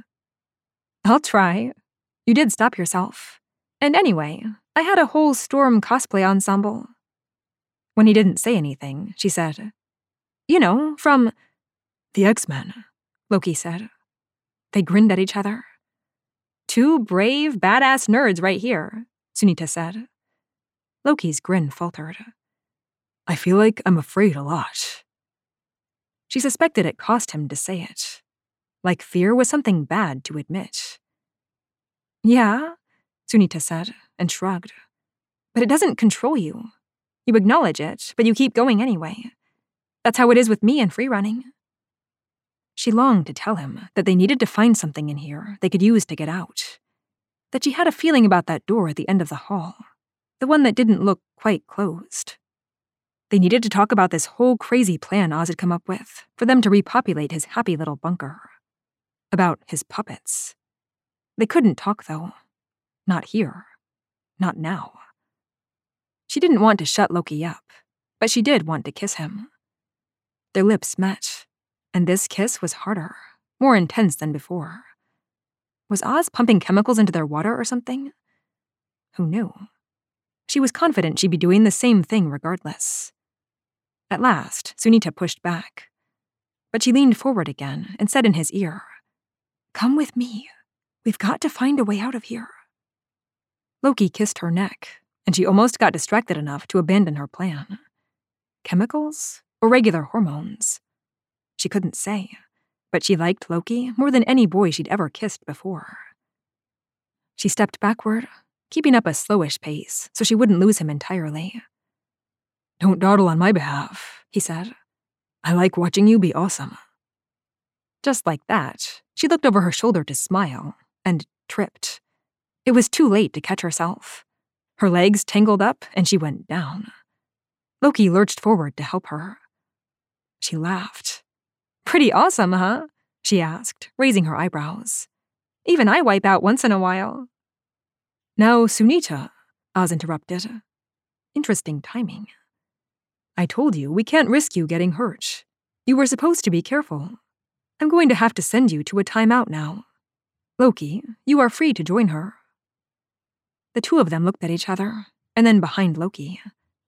I'll try. You did stop yourself. And anyway, I had a whole Storm cosplay ensemble. When he didn't say anything, she said, You know, from the X Men, Loki said. They grinned at each other. Two brave, badass nerds right here, Sunita said. Loki's grin faltered. I feel like I'm afraid a lot. She suspected it cost him to say it. Like fear was something bad to admit. Yeah, Sunita said, and shrugged. But it doesn't control you. You acknowledge it, but you keep going anyway. That's how it is with me and free running. She longed to tell him that they needed to find something in here they could use to get out. That she had a feeling about that door at the end of the hall, the one that didn't look quite closed. They needed to talk about this whole crazy plan Oz had come up with for them to repopulate his happy little bunker. About his puppets. They couldn't talk, though. Not here. Not now. She didn't want to shut Loki up, but she did want to kiss him. Their lips met, and this kiss was harder, more intense than before. Was Oz pumping chemicals into their water or something? Who knew? She was confident she'd be doing the same thing regardless. At last, Sunita pushed back. But she leaned forward again and said in his ear, Come with me. We've got to find a way out of here. Loki kissed her neck, and she almost got distracted enough to abandon her plan. Chemicals or regular hormones? She couldn't say, but she liked Loki more than any boy she'd ever kissed before. She stepped backward, keeping up a slowish pace so she wouldn't lose him entirely. Don't dawdle on my behalf, he said. I like watching you be awesome. Just like that, she looked over her shoulder to smile and tripped. It was too late to catch herself. Her legs tangled up and she went down. Loki lurched forward to help her. She laughed. Pretty awesome, huh? she asked, raising her eyebrows. Even I wipe out once in a while. Now, Sunita, Oz interrupted. Interesting timing. I told you we can't risk you getting hurt. You were supposed to be careful. I'm going to have to send you to a timeout now. Loki, you are free to join her. The two of them looked at each other, and then behind Loki,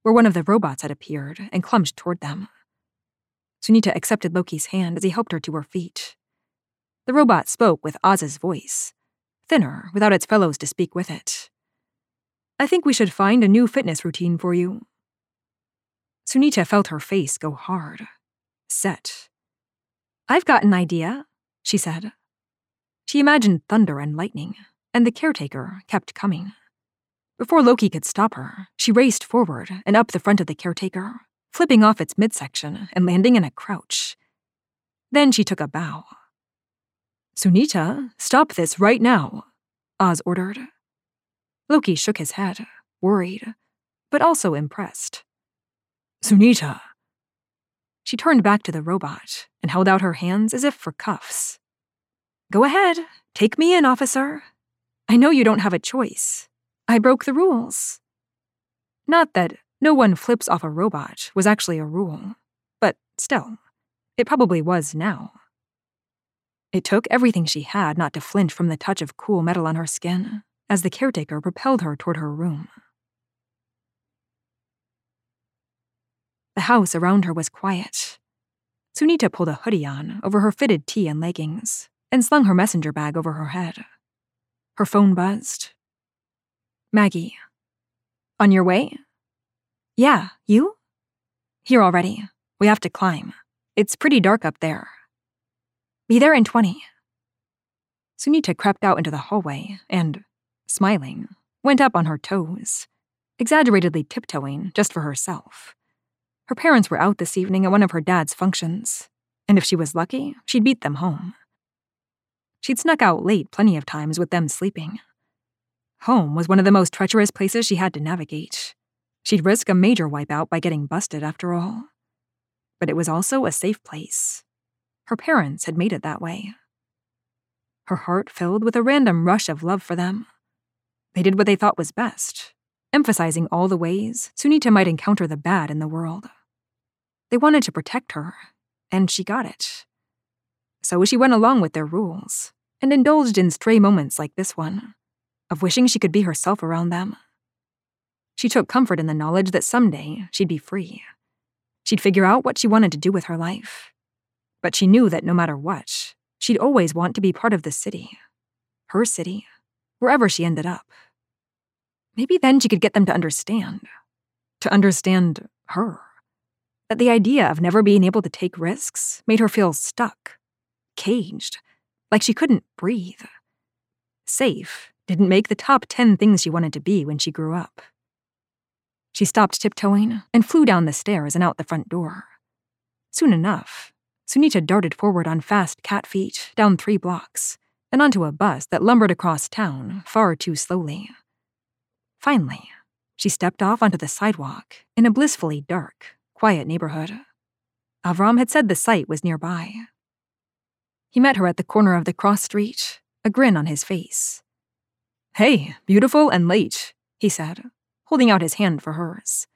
where one of the robots had appeared and clumped toward them. Sunita accepted Loki's hand as he helped her to her feet. The robot spoke with Oz's voice, thinner without its fellows to speak with it. I think we should find a new fitness routine for you. Sunita felt her face go hard, set. I've got an idea, she said. She imagined thunder and lightning, and the caretaker kept coming. Before Loki could stop her, she raced forward and up the front of the caretaker, flipping off its midsection and landing in a crouch. Then she took a bow. Sunita, stop this right now, Oz ordered. Loki shook his head, worried, but also impressed. Sunita. She turned back to the robot and held out her hands as if for cuffs. Go ahead, take me in, officer. I know you don't have a choice. I broke the rules. Not that no one flips off a robot was actually a rule, but still, it probably was now. It took everything she had not to flinch from the touch of cool metal on her skin as the caretaker propelled her toward her room. The house around her was quiet. Sunita pulled a hoodie on over her fitted tee and leggings and slung her messenger bag over her head. Her phone buzzed. Maggie. On your way? Yeah, you? Here already. We have to climb. It's pretty dark up there. Be there in 20. Sunita crept out into the hallway and, smiling, went up on her toes, exaggeratedly tiptoeing just for herself. Her parents were out this evening at one of her dad's functions, and if she was lucky, she'd beat them home. She'd snuck out late plenty of times with them sleeping. Home was one of the most treacherous places she had to navigate. She'd risk a major wipeout by getting busted, after all. But it was also a safe place. Her parents had made it that way. Her heart filled with a random rush of love for them. They did what they thought was best, emphasizing all the ways Sunita might encounter the bad in the world. They wanted to protect her, and she got it. So she went along with their rules and indulged in stray moments like this one, of wishing she could be herself around them. She took comfort in the knowledge that someday she'd be free. She'd figure out what she wanted to do with her life. But she knew that no matter what, she'd always want to be part of the city. Her city, wherever she ended up. Maybe then she could get them to understand. To understand her. That the idea of never being able to take risks made her feel stuck, caged, like she couldn't breathe. Safe didn't make the top 10 things she wanted to be when she grew up. She stopped tiptoeing and flew down the stairs and out the front door. Soon enough, Sunita darted forward on fast cat feet down three blocks and onto a bus that lumbered across town far too slowly. Finally, she stepped off onto the sidewalk in a blissfully dark, quiet neighborhood. Avram had said the site was nearby. He met her at the corner of the cross street, a grin on his face. Hey, beautiful and late, he said, holding out his hand for hers.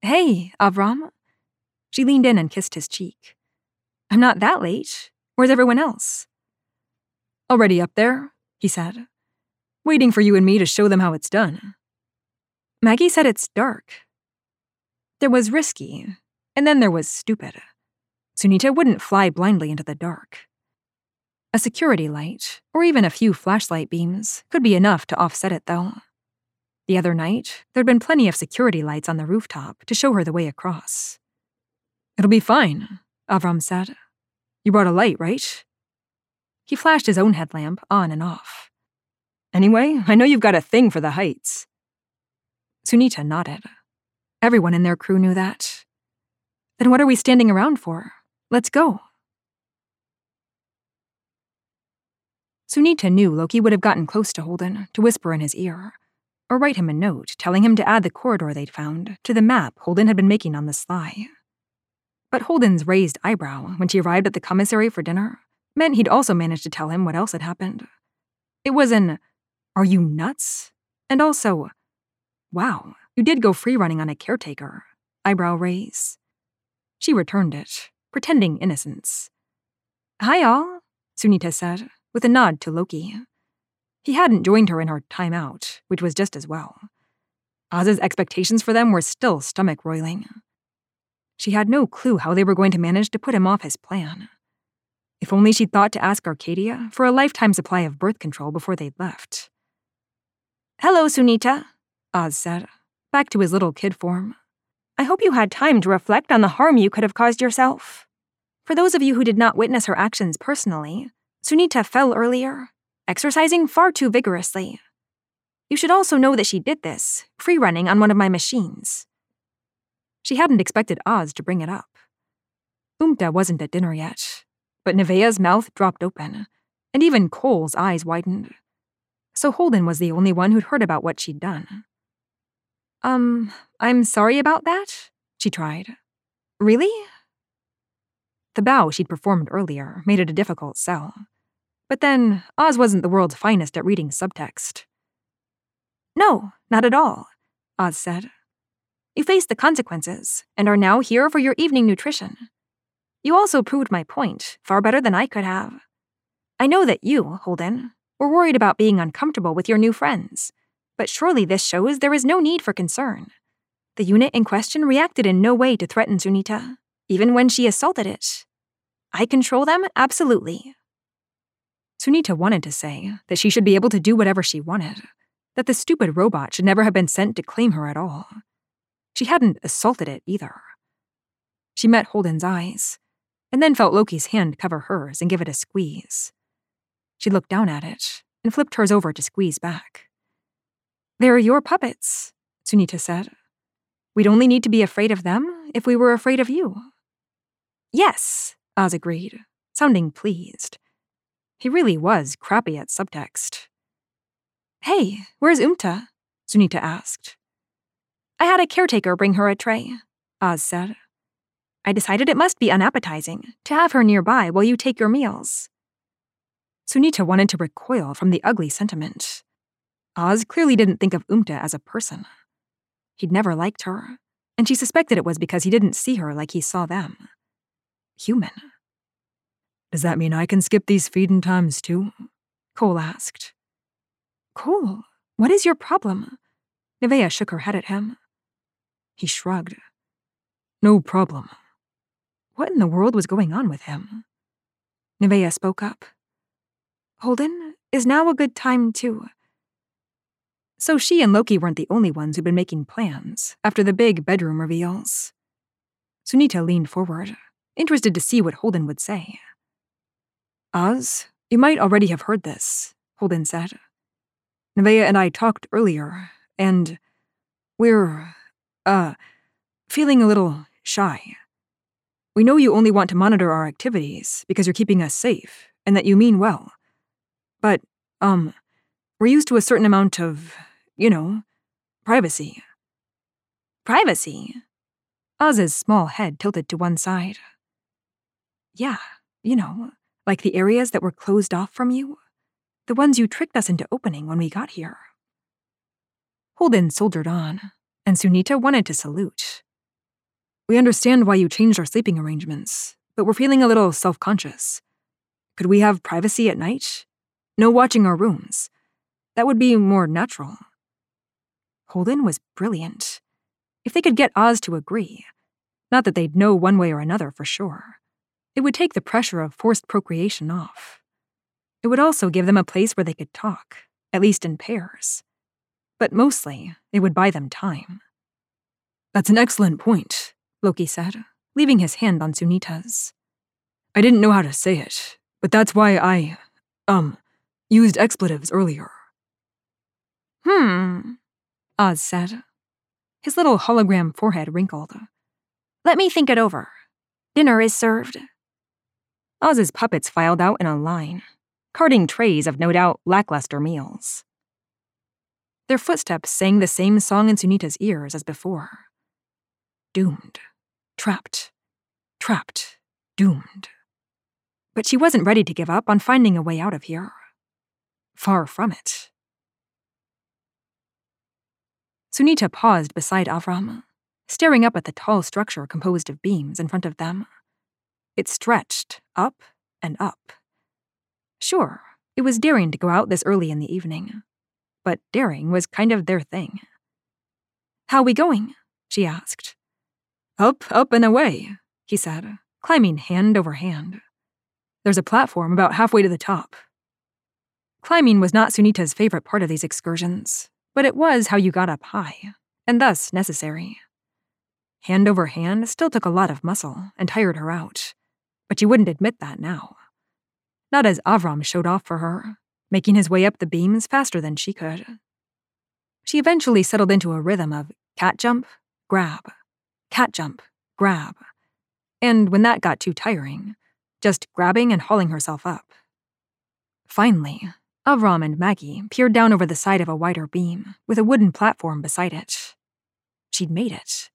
Hey, Avram. She leaned in and kissed his cheek. I'm not that late. Where's everyone else? Already up there, he said. Waiting for you and me to show them how it's done. Maggie said it's dark. There was risky, and then there was stupid. Sunita wouldn't fly blindly into the dark. A security light, or even a few flashlight beams, could be enough to offset it, though. The other night, there'd been plenty of security lights on the rooftop to show her the way across. It'll be fine, Avram said. You brought a light, right? He flashed his own headlamp on and off. Anyway, I know you've got a thing for the heights. Sunita nodded. Everyone in their crew knew that. Then what are we standing around for? Let's go. Sunita knew Loki would have gotten close to Holden to whisper in his ear, or write him a note telling him to add the corridor they'd found to the map Holden had been making on the sly. But Holden's raised eyebrow when she arrived at the commissary for dinner meant he'd also managed to tell him what else had happened. It was an, Are you nuts? And also, Wow, you did go free running on a caretaker. Eyebrow raise. She returned it, pretending innocence. Hi, all, Sunita said, with a nod to Loki. He hadn't joined her in her time out, which was just as well. Oz's expectations for them were still stomach roiling. She had no clue how they were going to manage to put him off his plan. If only she'd thought to ask Arcadia for a lifetime supply of birth control before they'd left. Hello, Sunita, Oz said, back to his little kid form. I hope you had time to reflect on the harm you could have caused yourself. For those of you who did not witness her actions personally, Sunita fell earlier exercising far too vigorously. You should also know that she did this, free running on one of my machines. She hadn't expected Oz to bring it up. Umta wasn't at dinner yet, but Nevaeh's mouth dropped open, and even Cole's eyes widened. So Holden was the only one who'd heard about what she'd done. Um, I'm sorry about that, she tried. Really? The bow she'd performed earlier made it a difficult sell. But then, Oz wasn't the world's finest at reading subtext. No, not at all, Oz said. You faced the consequences and are now here for your evening nutrition. You also proved my point far better than I could have. I know that you, Holden, were worried about being uncomfortable with your new friends, but surely this shows there is no need for concern. The unit in question reacted in no way to threaten Sunita, even when she assaulted it. I control them absolutely. Sunita wanted to say that she should be able to do whatever she wanted, that the stupid robot should never have been sent to claim her at all. She hadn't assaulted it either. She met Holden's eyes, and then felt Loki's hand cover hers and give it a squeeze. She looked down at it and flipped hers over to squeeze back. They're your puppets, Sunita said. We'd only need to be afraid of them if we were afraid of you. Yes, Oz agreed, sounding pleased. He really was crappy at subtext. Hey, where's Umta? Sunita asked. I had a caretaker bring her a tray, Oz said. I decided it must be unappetizing to have her nearby while you take your meals. Sunita wanted to recoil from the ugly sentiment. Oz clearly didn't think of Umta as a person. He'd never liked her, and she suspected it was because he didn't see her like he saw them. Human. Does that mean I can skip these feeding times too? Cole asked. Cole, what is your problem? Nevaeh shook her head at him. He shrugged. No problem. What in the world was going on with him? Nevaeh spoke up. Holden, is now a good time to. So she and Loki weren't the only ones who'd been making plans after the big bedroom reveals. Sunita leaned forward, interested to see what Holden would say. Oz, you might already have heard this, Holden said. Nevaeh and I talked earlier, and we're, uh, feeling a little shy. We know you only want to monitor our activities because you're keeping us safe and that you mean well. But, um, we're used to a certain amount of, you know, privacy. Privacy? Oz's small head tilted to one side. Yeah, you know, like the areas that were closed off from you. The ones you tricked us into opening when we got here. Holden soldiered on, and Sunita wanted to salute. We understand why you changed our sleeping arrangements, but we're feeling a little self conscious. Could we have privacy at night? No watching our rooms. That would be more natural. Holden was brilliant. If they could get Oz to agree, not that they'd know one way or another for sure, it would take the pressure of forced procreation off. It would also give them a place where they could talk, at least in pairs. But mostly, it would buy them time. That's an excellent point. Loki said, leaving his hand on Sunita's. I didn't know how to say it, but that's why I, um, used expletives earlier. Hmm, Oz said. His little hologram forehead wrinkled. Let me think it over. Dinner is served. Oz's puppets filed out in a line, carting trays of no doubt lackluster meals. Their footsteps sang the same song in Sunita's ears as before. Doomed. Trapped. Trapped. Doomed. But she wasn't ready to give up on finding a way out of here. Far from it. Sunita paused beside Avram, staring up at the tall structure composed of beams in front of them. It stretched up and up. Sure, it was daring to go out this early in the evening, but daring was kind of their thing. How we going? she asked. Up, up, and away, he said, climbing hand over hand. There's a platform about halfway to the top. Climbing was not Sunita's favorite part of these excursions, but it was how you got up high, and thus necessary. Hand over hand still took a lot of muscle and tired her out, but she wouldn't admit that now. Not as Avram showed off for her, making his way up the beams faster than she could. She eventually settled into a rhythm of cat jump, grab, cat jump, grab. And when that got too tiring, just grabbing and hauling herself up. Finally, Avram and Maggie peered down over the side of a wider beam with a wooden platform beside it. She'd made it.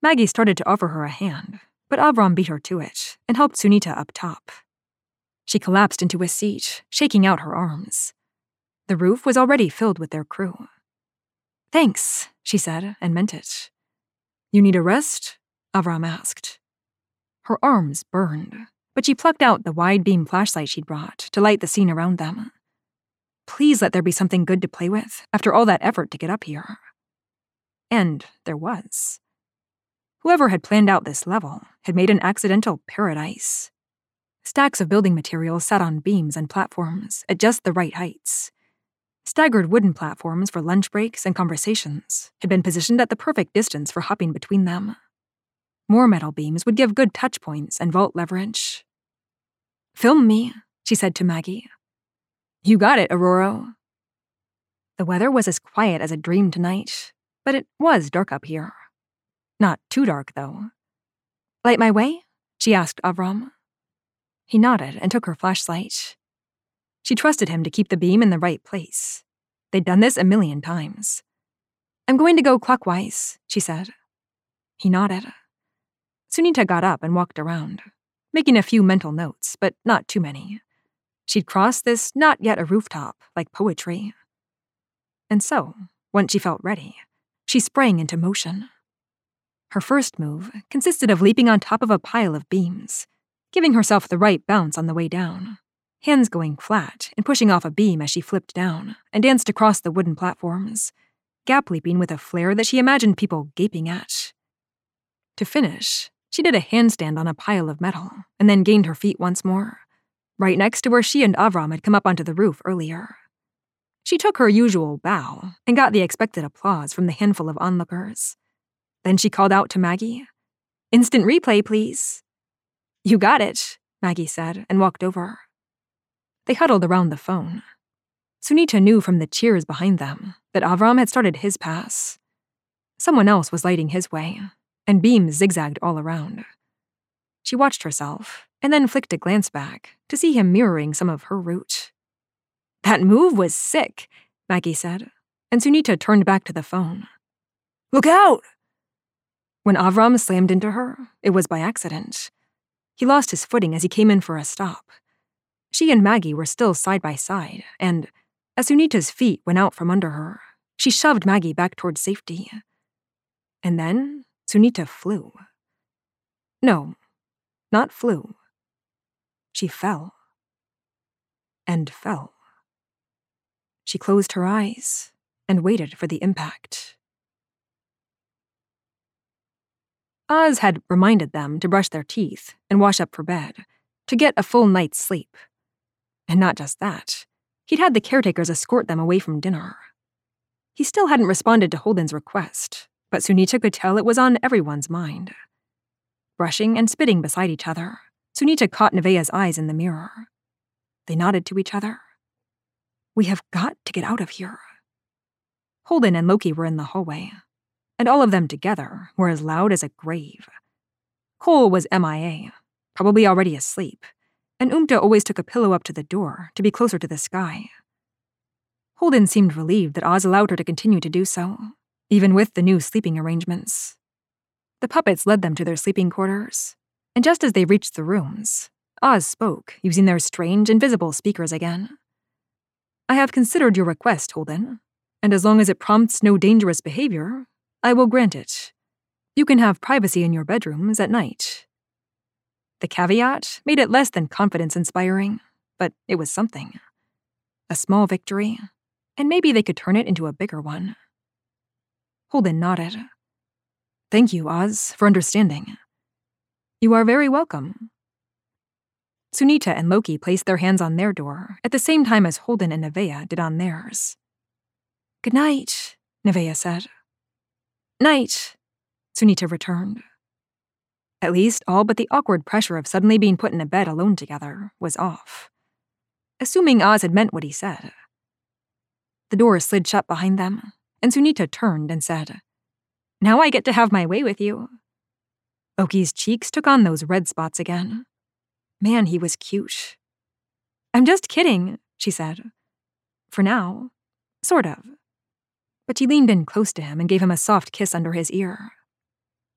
Maggie started to offer her a hand, but Avram beat her to it and helped Sunita up top. She collapsed into a seat, shaking out her arms. The roof was already filled with their crew. Thanks, she said, and meant it. You need a rest? Avram asked. Her arms burned, but she plucked out the wide beam flashlight she'd brought to light the scene around them. Please let there be something good to play with after all that effort to get up here. And there was. Whoever had planned out this level had made an accidental paradise. Stacks of building materials sat on beams and platforms at just the right heights. Staggered wooden platforms for lunch breaks and conversations had been positioned at the perfect distance for hopping between them. More metal beams would give good touch points and vault leverage. Film me, she said to Maggie. You got it, Aurora. The weather was as quiet as a dream tonight, but it was dark up here. Not too dark, though. Light my way? she asked Avram. He nodded and took her flashlight. She trusted him to keep the beam in the right place. They'd done this a million times. I'm going to go clockwise, she said. He nodded. Sunita got up and walked around, making a few mental notes, but not too many. She'd crossed this not yet a rooftop, like poetry. And so, once she felt ready, she sprang into motion. Her first move consisted of leaping on top of a pile of beams, giving herself the right bounce on the way down, hands going flat and pushing off a beam as she flipped down and danced across the wooden platforms, gap leaping with a flair that she imagined people gaping at. To finish, she did a handstand on a pile of metal and then gained her feet once more, right next to where she and Avram had come up onto the roof earlier. She took her usual bow and got the expected applause from the handful of onlookers. Then she called out to Maggie, Instant replay, please. You got it, Maggie said and walked over. They huddled around the phone. Sunita knew from the cheers behind them that Avram had started his pass. Someone else was lighting his way, and beams zigzagged all around. She watched herself and then flicked a glance back to see him mirroring some of her route. That move was sick, Maggie said, and Sunita turned back to the phone. Look out! When Avram slammed into her, it was by accident. He lost his footing as he came in for a stop. She and Maggie were still side by side, and as Sunita's feet went out from under her, she shoved Maggie back towards safety. And then Sunita flew. No, not flew. She fell. And fell. She closed her eyes and waited for the impact. Oz had reminded them to brush their teeth and wash up for bed, to get a full night's sleep. And not just that, he'd had the caretakers escort them away from dinner. He still hadn't responded to Holden's request, but Sunita could tell it was on everyone's mind. Brushing and spitting beside each other, Sunita caught Nevaeh's eyes in the mirror. They nodded to each other. We have got to get out of here. Holden and Loki were in the hallway, and all of them together were as loud as a grave. Cole was MIA, probably already asleep, and Umta always took a pillow up to the door to be closer to the sky. Holden seemed relieved that Oz allowed her to continue to do so, even with the new sleeping arrangements. The puppets led them to their sleeping quarters, and just as they reached the rooms, Oz spoke, using their strange, invisible speakers again. I have considered your request, Holden, and as long as it prompts no dangerous behavior, I will grant it. You can have privacy in your bedrooms at night. The caveat made it less than confidence inspiring, but it was something. A small victory, and maybe they could turn it into a bigger one. Holden nodded. Thank you, Oz, for understanding. You are very welcome. Sunita and Loki placed their hands on their door at the same time as Holden and Nevaeh did on theirs. Good night, Nevaeh said. Night, Sunita returned. At least all but the awkward pressure of suddenly being put in a bed alone together was off. Assuming Oz had meant what he said. The door slid shut behind them, and Sunita turned and said, Now I get to have my way with you. Loki's cheeks took on those red spots again. Man, he was cute. I'm just kidding, she said. For now. Sort of but she leaned in close to him and gave him a soft kiss under his ear.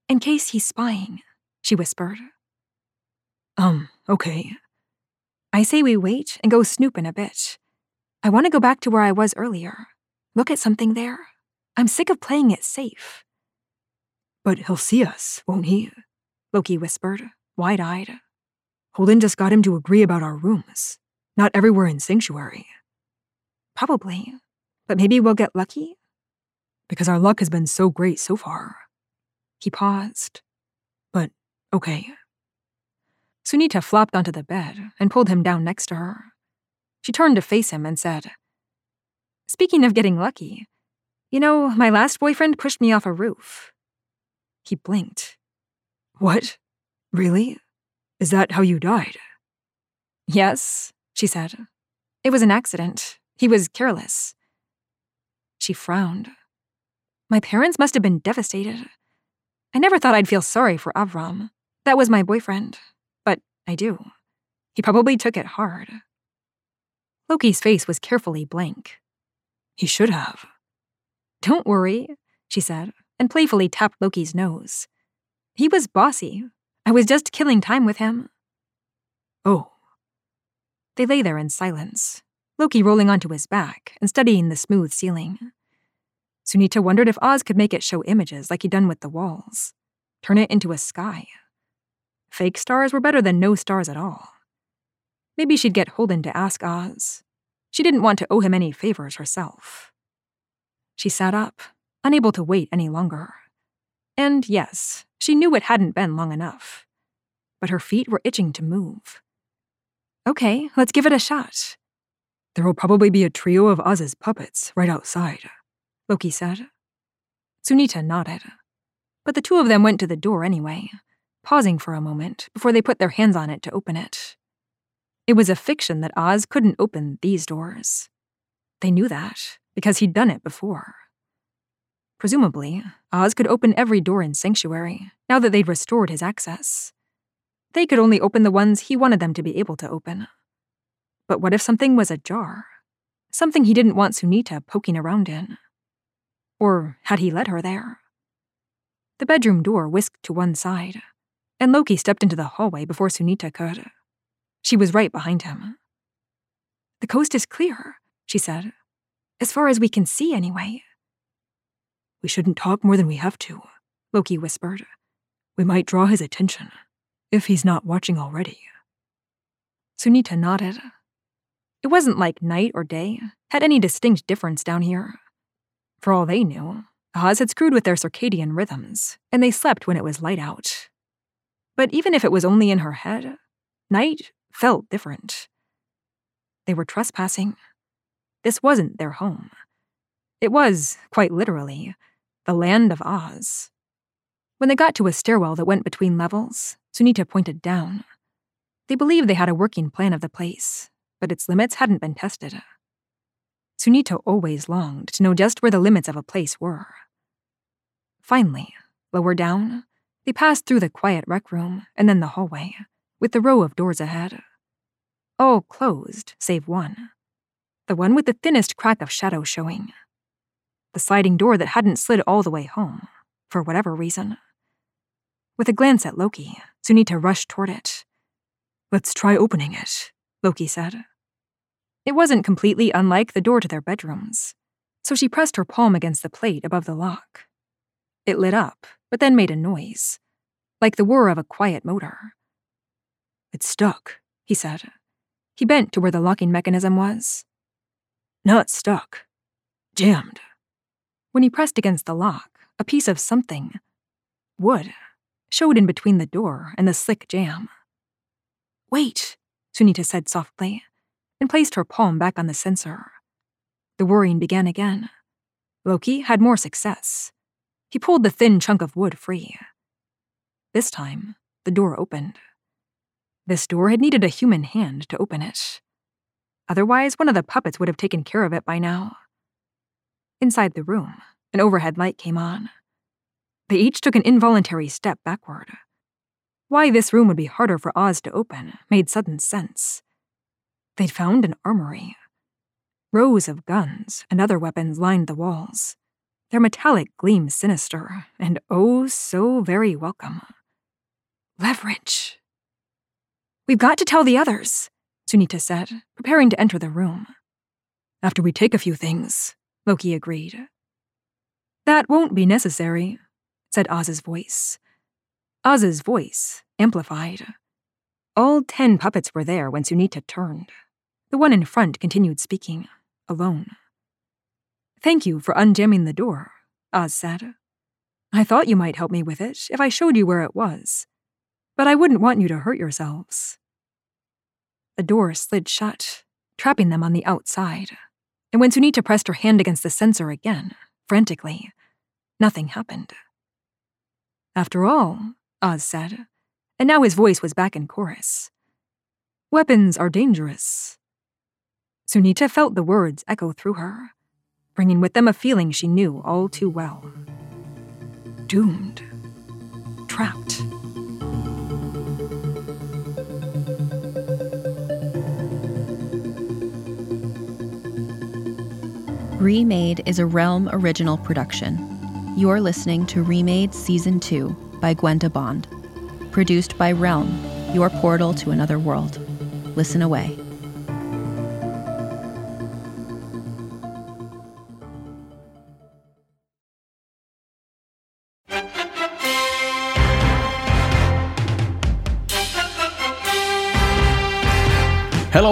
In case he's spying, she whispered. Um, okay. I say we wait and go snooping a bit. I want to go back to where I was earlier. Look at something there. I'm sick of playing it safe. But he'll see us, won't he? Loki whispered, wide eyed. Holden just got him to agree about our rooms. Not everywhere in Sanctuary. Probably. But maybe we'll get lucky because our luck has been so great so far. He paused. But, okay. Sunita flopped onto the bed and pulled him down next to her. She turned to face him and said, Speaking of getting lucky, you know, my last boyfriend pushed me off a roof. He blinked. What? Really? Is that how you died? Yes, she said. It was an accident. He was careless. She frowned. My parents must have been devastated. I never thought I'd feel sorry for Avram. That was my boyfriend. But I do. He probably took it hard. Loki's face was carefully blank. He should have. Don't worry, she said, and playfully tapped Loki's nose. He was bossy. I was just killing time with him. Oh. They lay there in silence, Loki rolling onto his back and studying the smooth ceiling. Sunita wondered if Oz could make it show images like he'd done with the walls. turn it into a sky. Fake stars were better than no stars at all. Maybe she'd get Holden to ask Oz. She didn't want to owe him any favors herself. She sat up, unable to wait any longer. And yes, she knew it hadn't been long enough. But her feet were itching to move. Okay, let's give it a shot. There will probably be a trio of Oz's puppets right outside, Loki said. Sunita nodded. But the two of them went to the door anyway, pausing for a moment before they put their hands on it to open it. It was a fiction that Oz couldn't open these doors. They knew that, because he'd done it before. Presumably, Oz could open every door in Sanctuary, now that they'd restored his access. They could only open the ones he wanted them to be able to open. But what if something was ajar? Something he didn't want Sunita poking around in? Or had he led her there? The bedroom door whisked to one side, and Loki stepped into the hallway before Sunita could. She was right behind him. The coast is clear, she said. As far as we can see, anyway. We shouldn't talk more than we have to, Loki whispered. We might draw his attention, if he's not watching already. Sunita nodded. It wasn't like night or day had any distinct difference down here. For all they knew, Oz had screwed with their circadian rhythms, and they slept when it was light out. But even if it was only in her head, night felt different. They were trespassing. This wasn't their home. It was, quite literally, the land of Oz. When they got to a stairwell that went between levels, Sunita pointed down. They believed they had a working plan of the place, but its limits hadn't been tested. Sunita always longed to know just where the limits of a place were. Finally, lower down, they passed through the quiet rec room and then the hallway, with the row of doors ahead. All closed, save one. The one with the thinnest crack of shadow showing. The sliding door that hadn't slid all the way home, for whatever reason. With a glance at Loki, Sunita rushed toward it. Let's try opening it, Loki said. It wasn't completely unlike the door to their bedrooms, so she pressed her palm against the plate above the lock. It lit up, but then made a noise, like the whir of a quiet motor. It's stuck, he said. He bent to where the locking mechanism was. Not stuck. Jammed. When he pressed against the lock, a piece of something, wood, showed in between the door and the slick jamb. Wait, Sunita said softly, and placed her palm back on the sensor. The whirring began again. Loki had more success. He pulled the thin chunk of wood free. This time, the door opened. This door had needed a human hand to open it. Otherwise, one of the puppets would have taken care of it by now. Inside the room, an overhead light came on. They each took an involuntary step backward. Why this room would be harder for Oz to open made sudden sense. They'd found an armory. Rows of guns and other weapons lined the walls, their metallic gleam sinister and oh so very welcome. Leverage. We've got to tell the others, Sunita said, preparing to enter the room. After we take a few things, Loki agreed. That won't be necessary, said Oz's voice. Oz's voice, amplified. All ten puppets were there when Sunita turned. The one in front continued speaking, alone. Thank you for unjamming the door, Oz said. I thought you might help me with it if I showed you where it was but I wouldn't want you to hurt yourselves. The door slid shut, trapping them on the outside. And when Sunita pressed her hand against the sensor again, frantically, nothing happened. After all, Oz said, and now his voice was back in chorus. Weapons are dangerous. Sunita felt the words echo through her, bringing with them a feeling she knew all too well. Doomed. Trapped. Remade is a Realm original production. You're listening to Remade Season 2 by Gwenda Bond. Produced by Realm, your portal to another world. Listen away.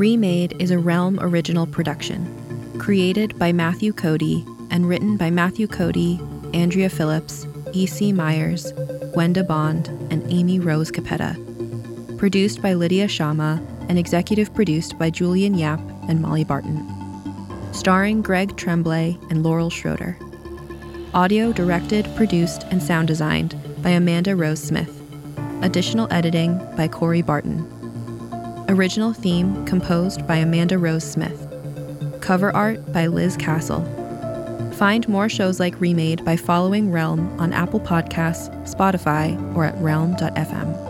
Remade is a Realm original production, created by Matthew Cody and written by Matthew Cody, Andrea Phillips, E.C. Myers, Gwenda Bond, and Amy Rose Capetta. Produced by Lydia Shama and executive produced by Julian Yap and Molly Barton. Starring Greg Tremblay and Laurel Schroeder. Audio directed, produced, and sound designed by Amanda Rose Smith. Additional editing by Corey Barton. Original theme composed by Amanda Rose Smith. Cover art by Liz Castle. Find more shows like Remade by following Realm on Apple Podcasts, Spotify, or at realm.fm.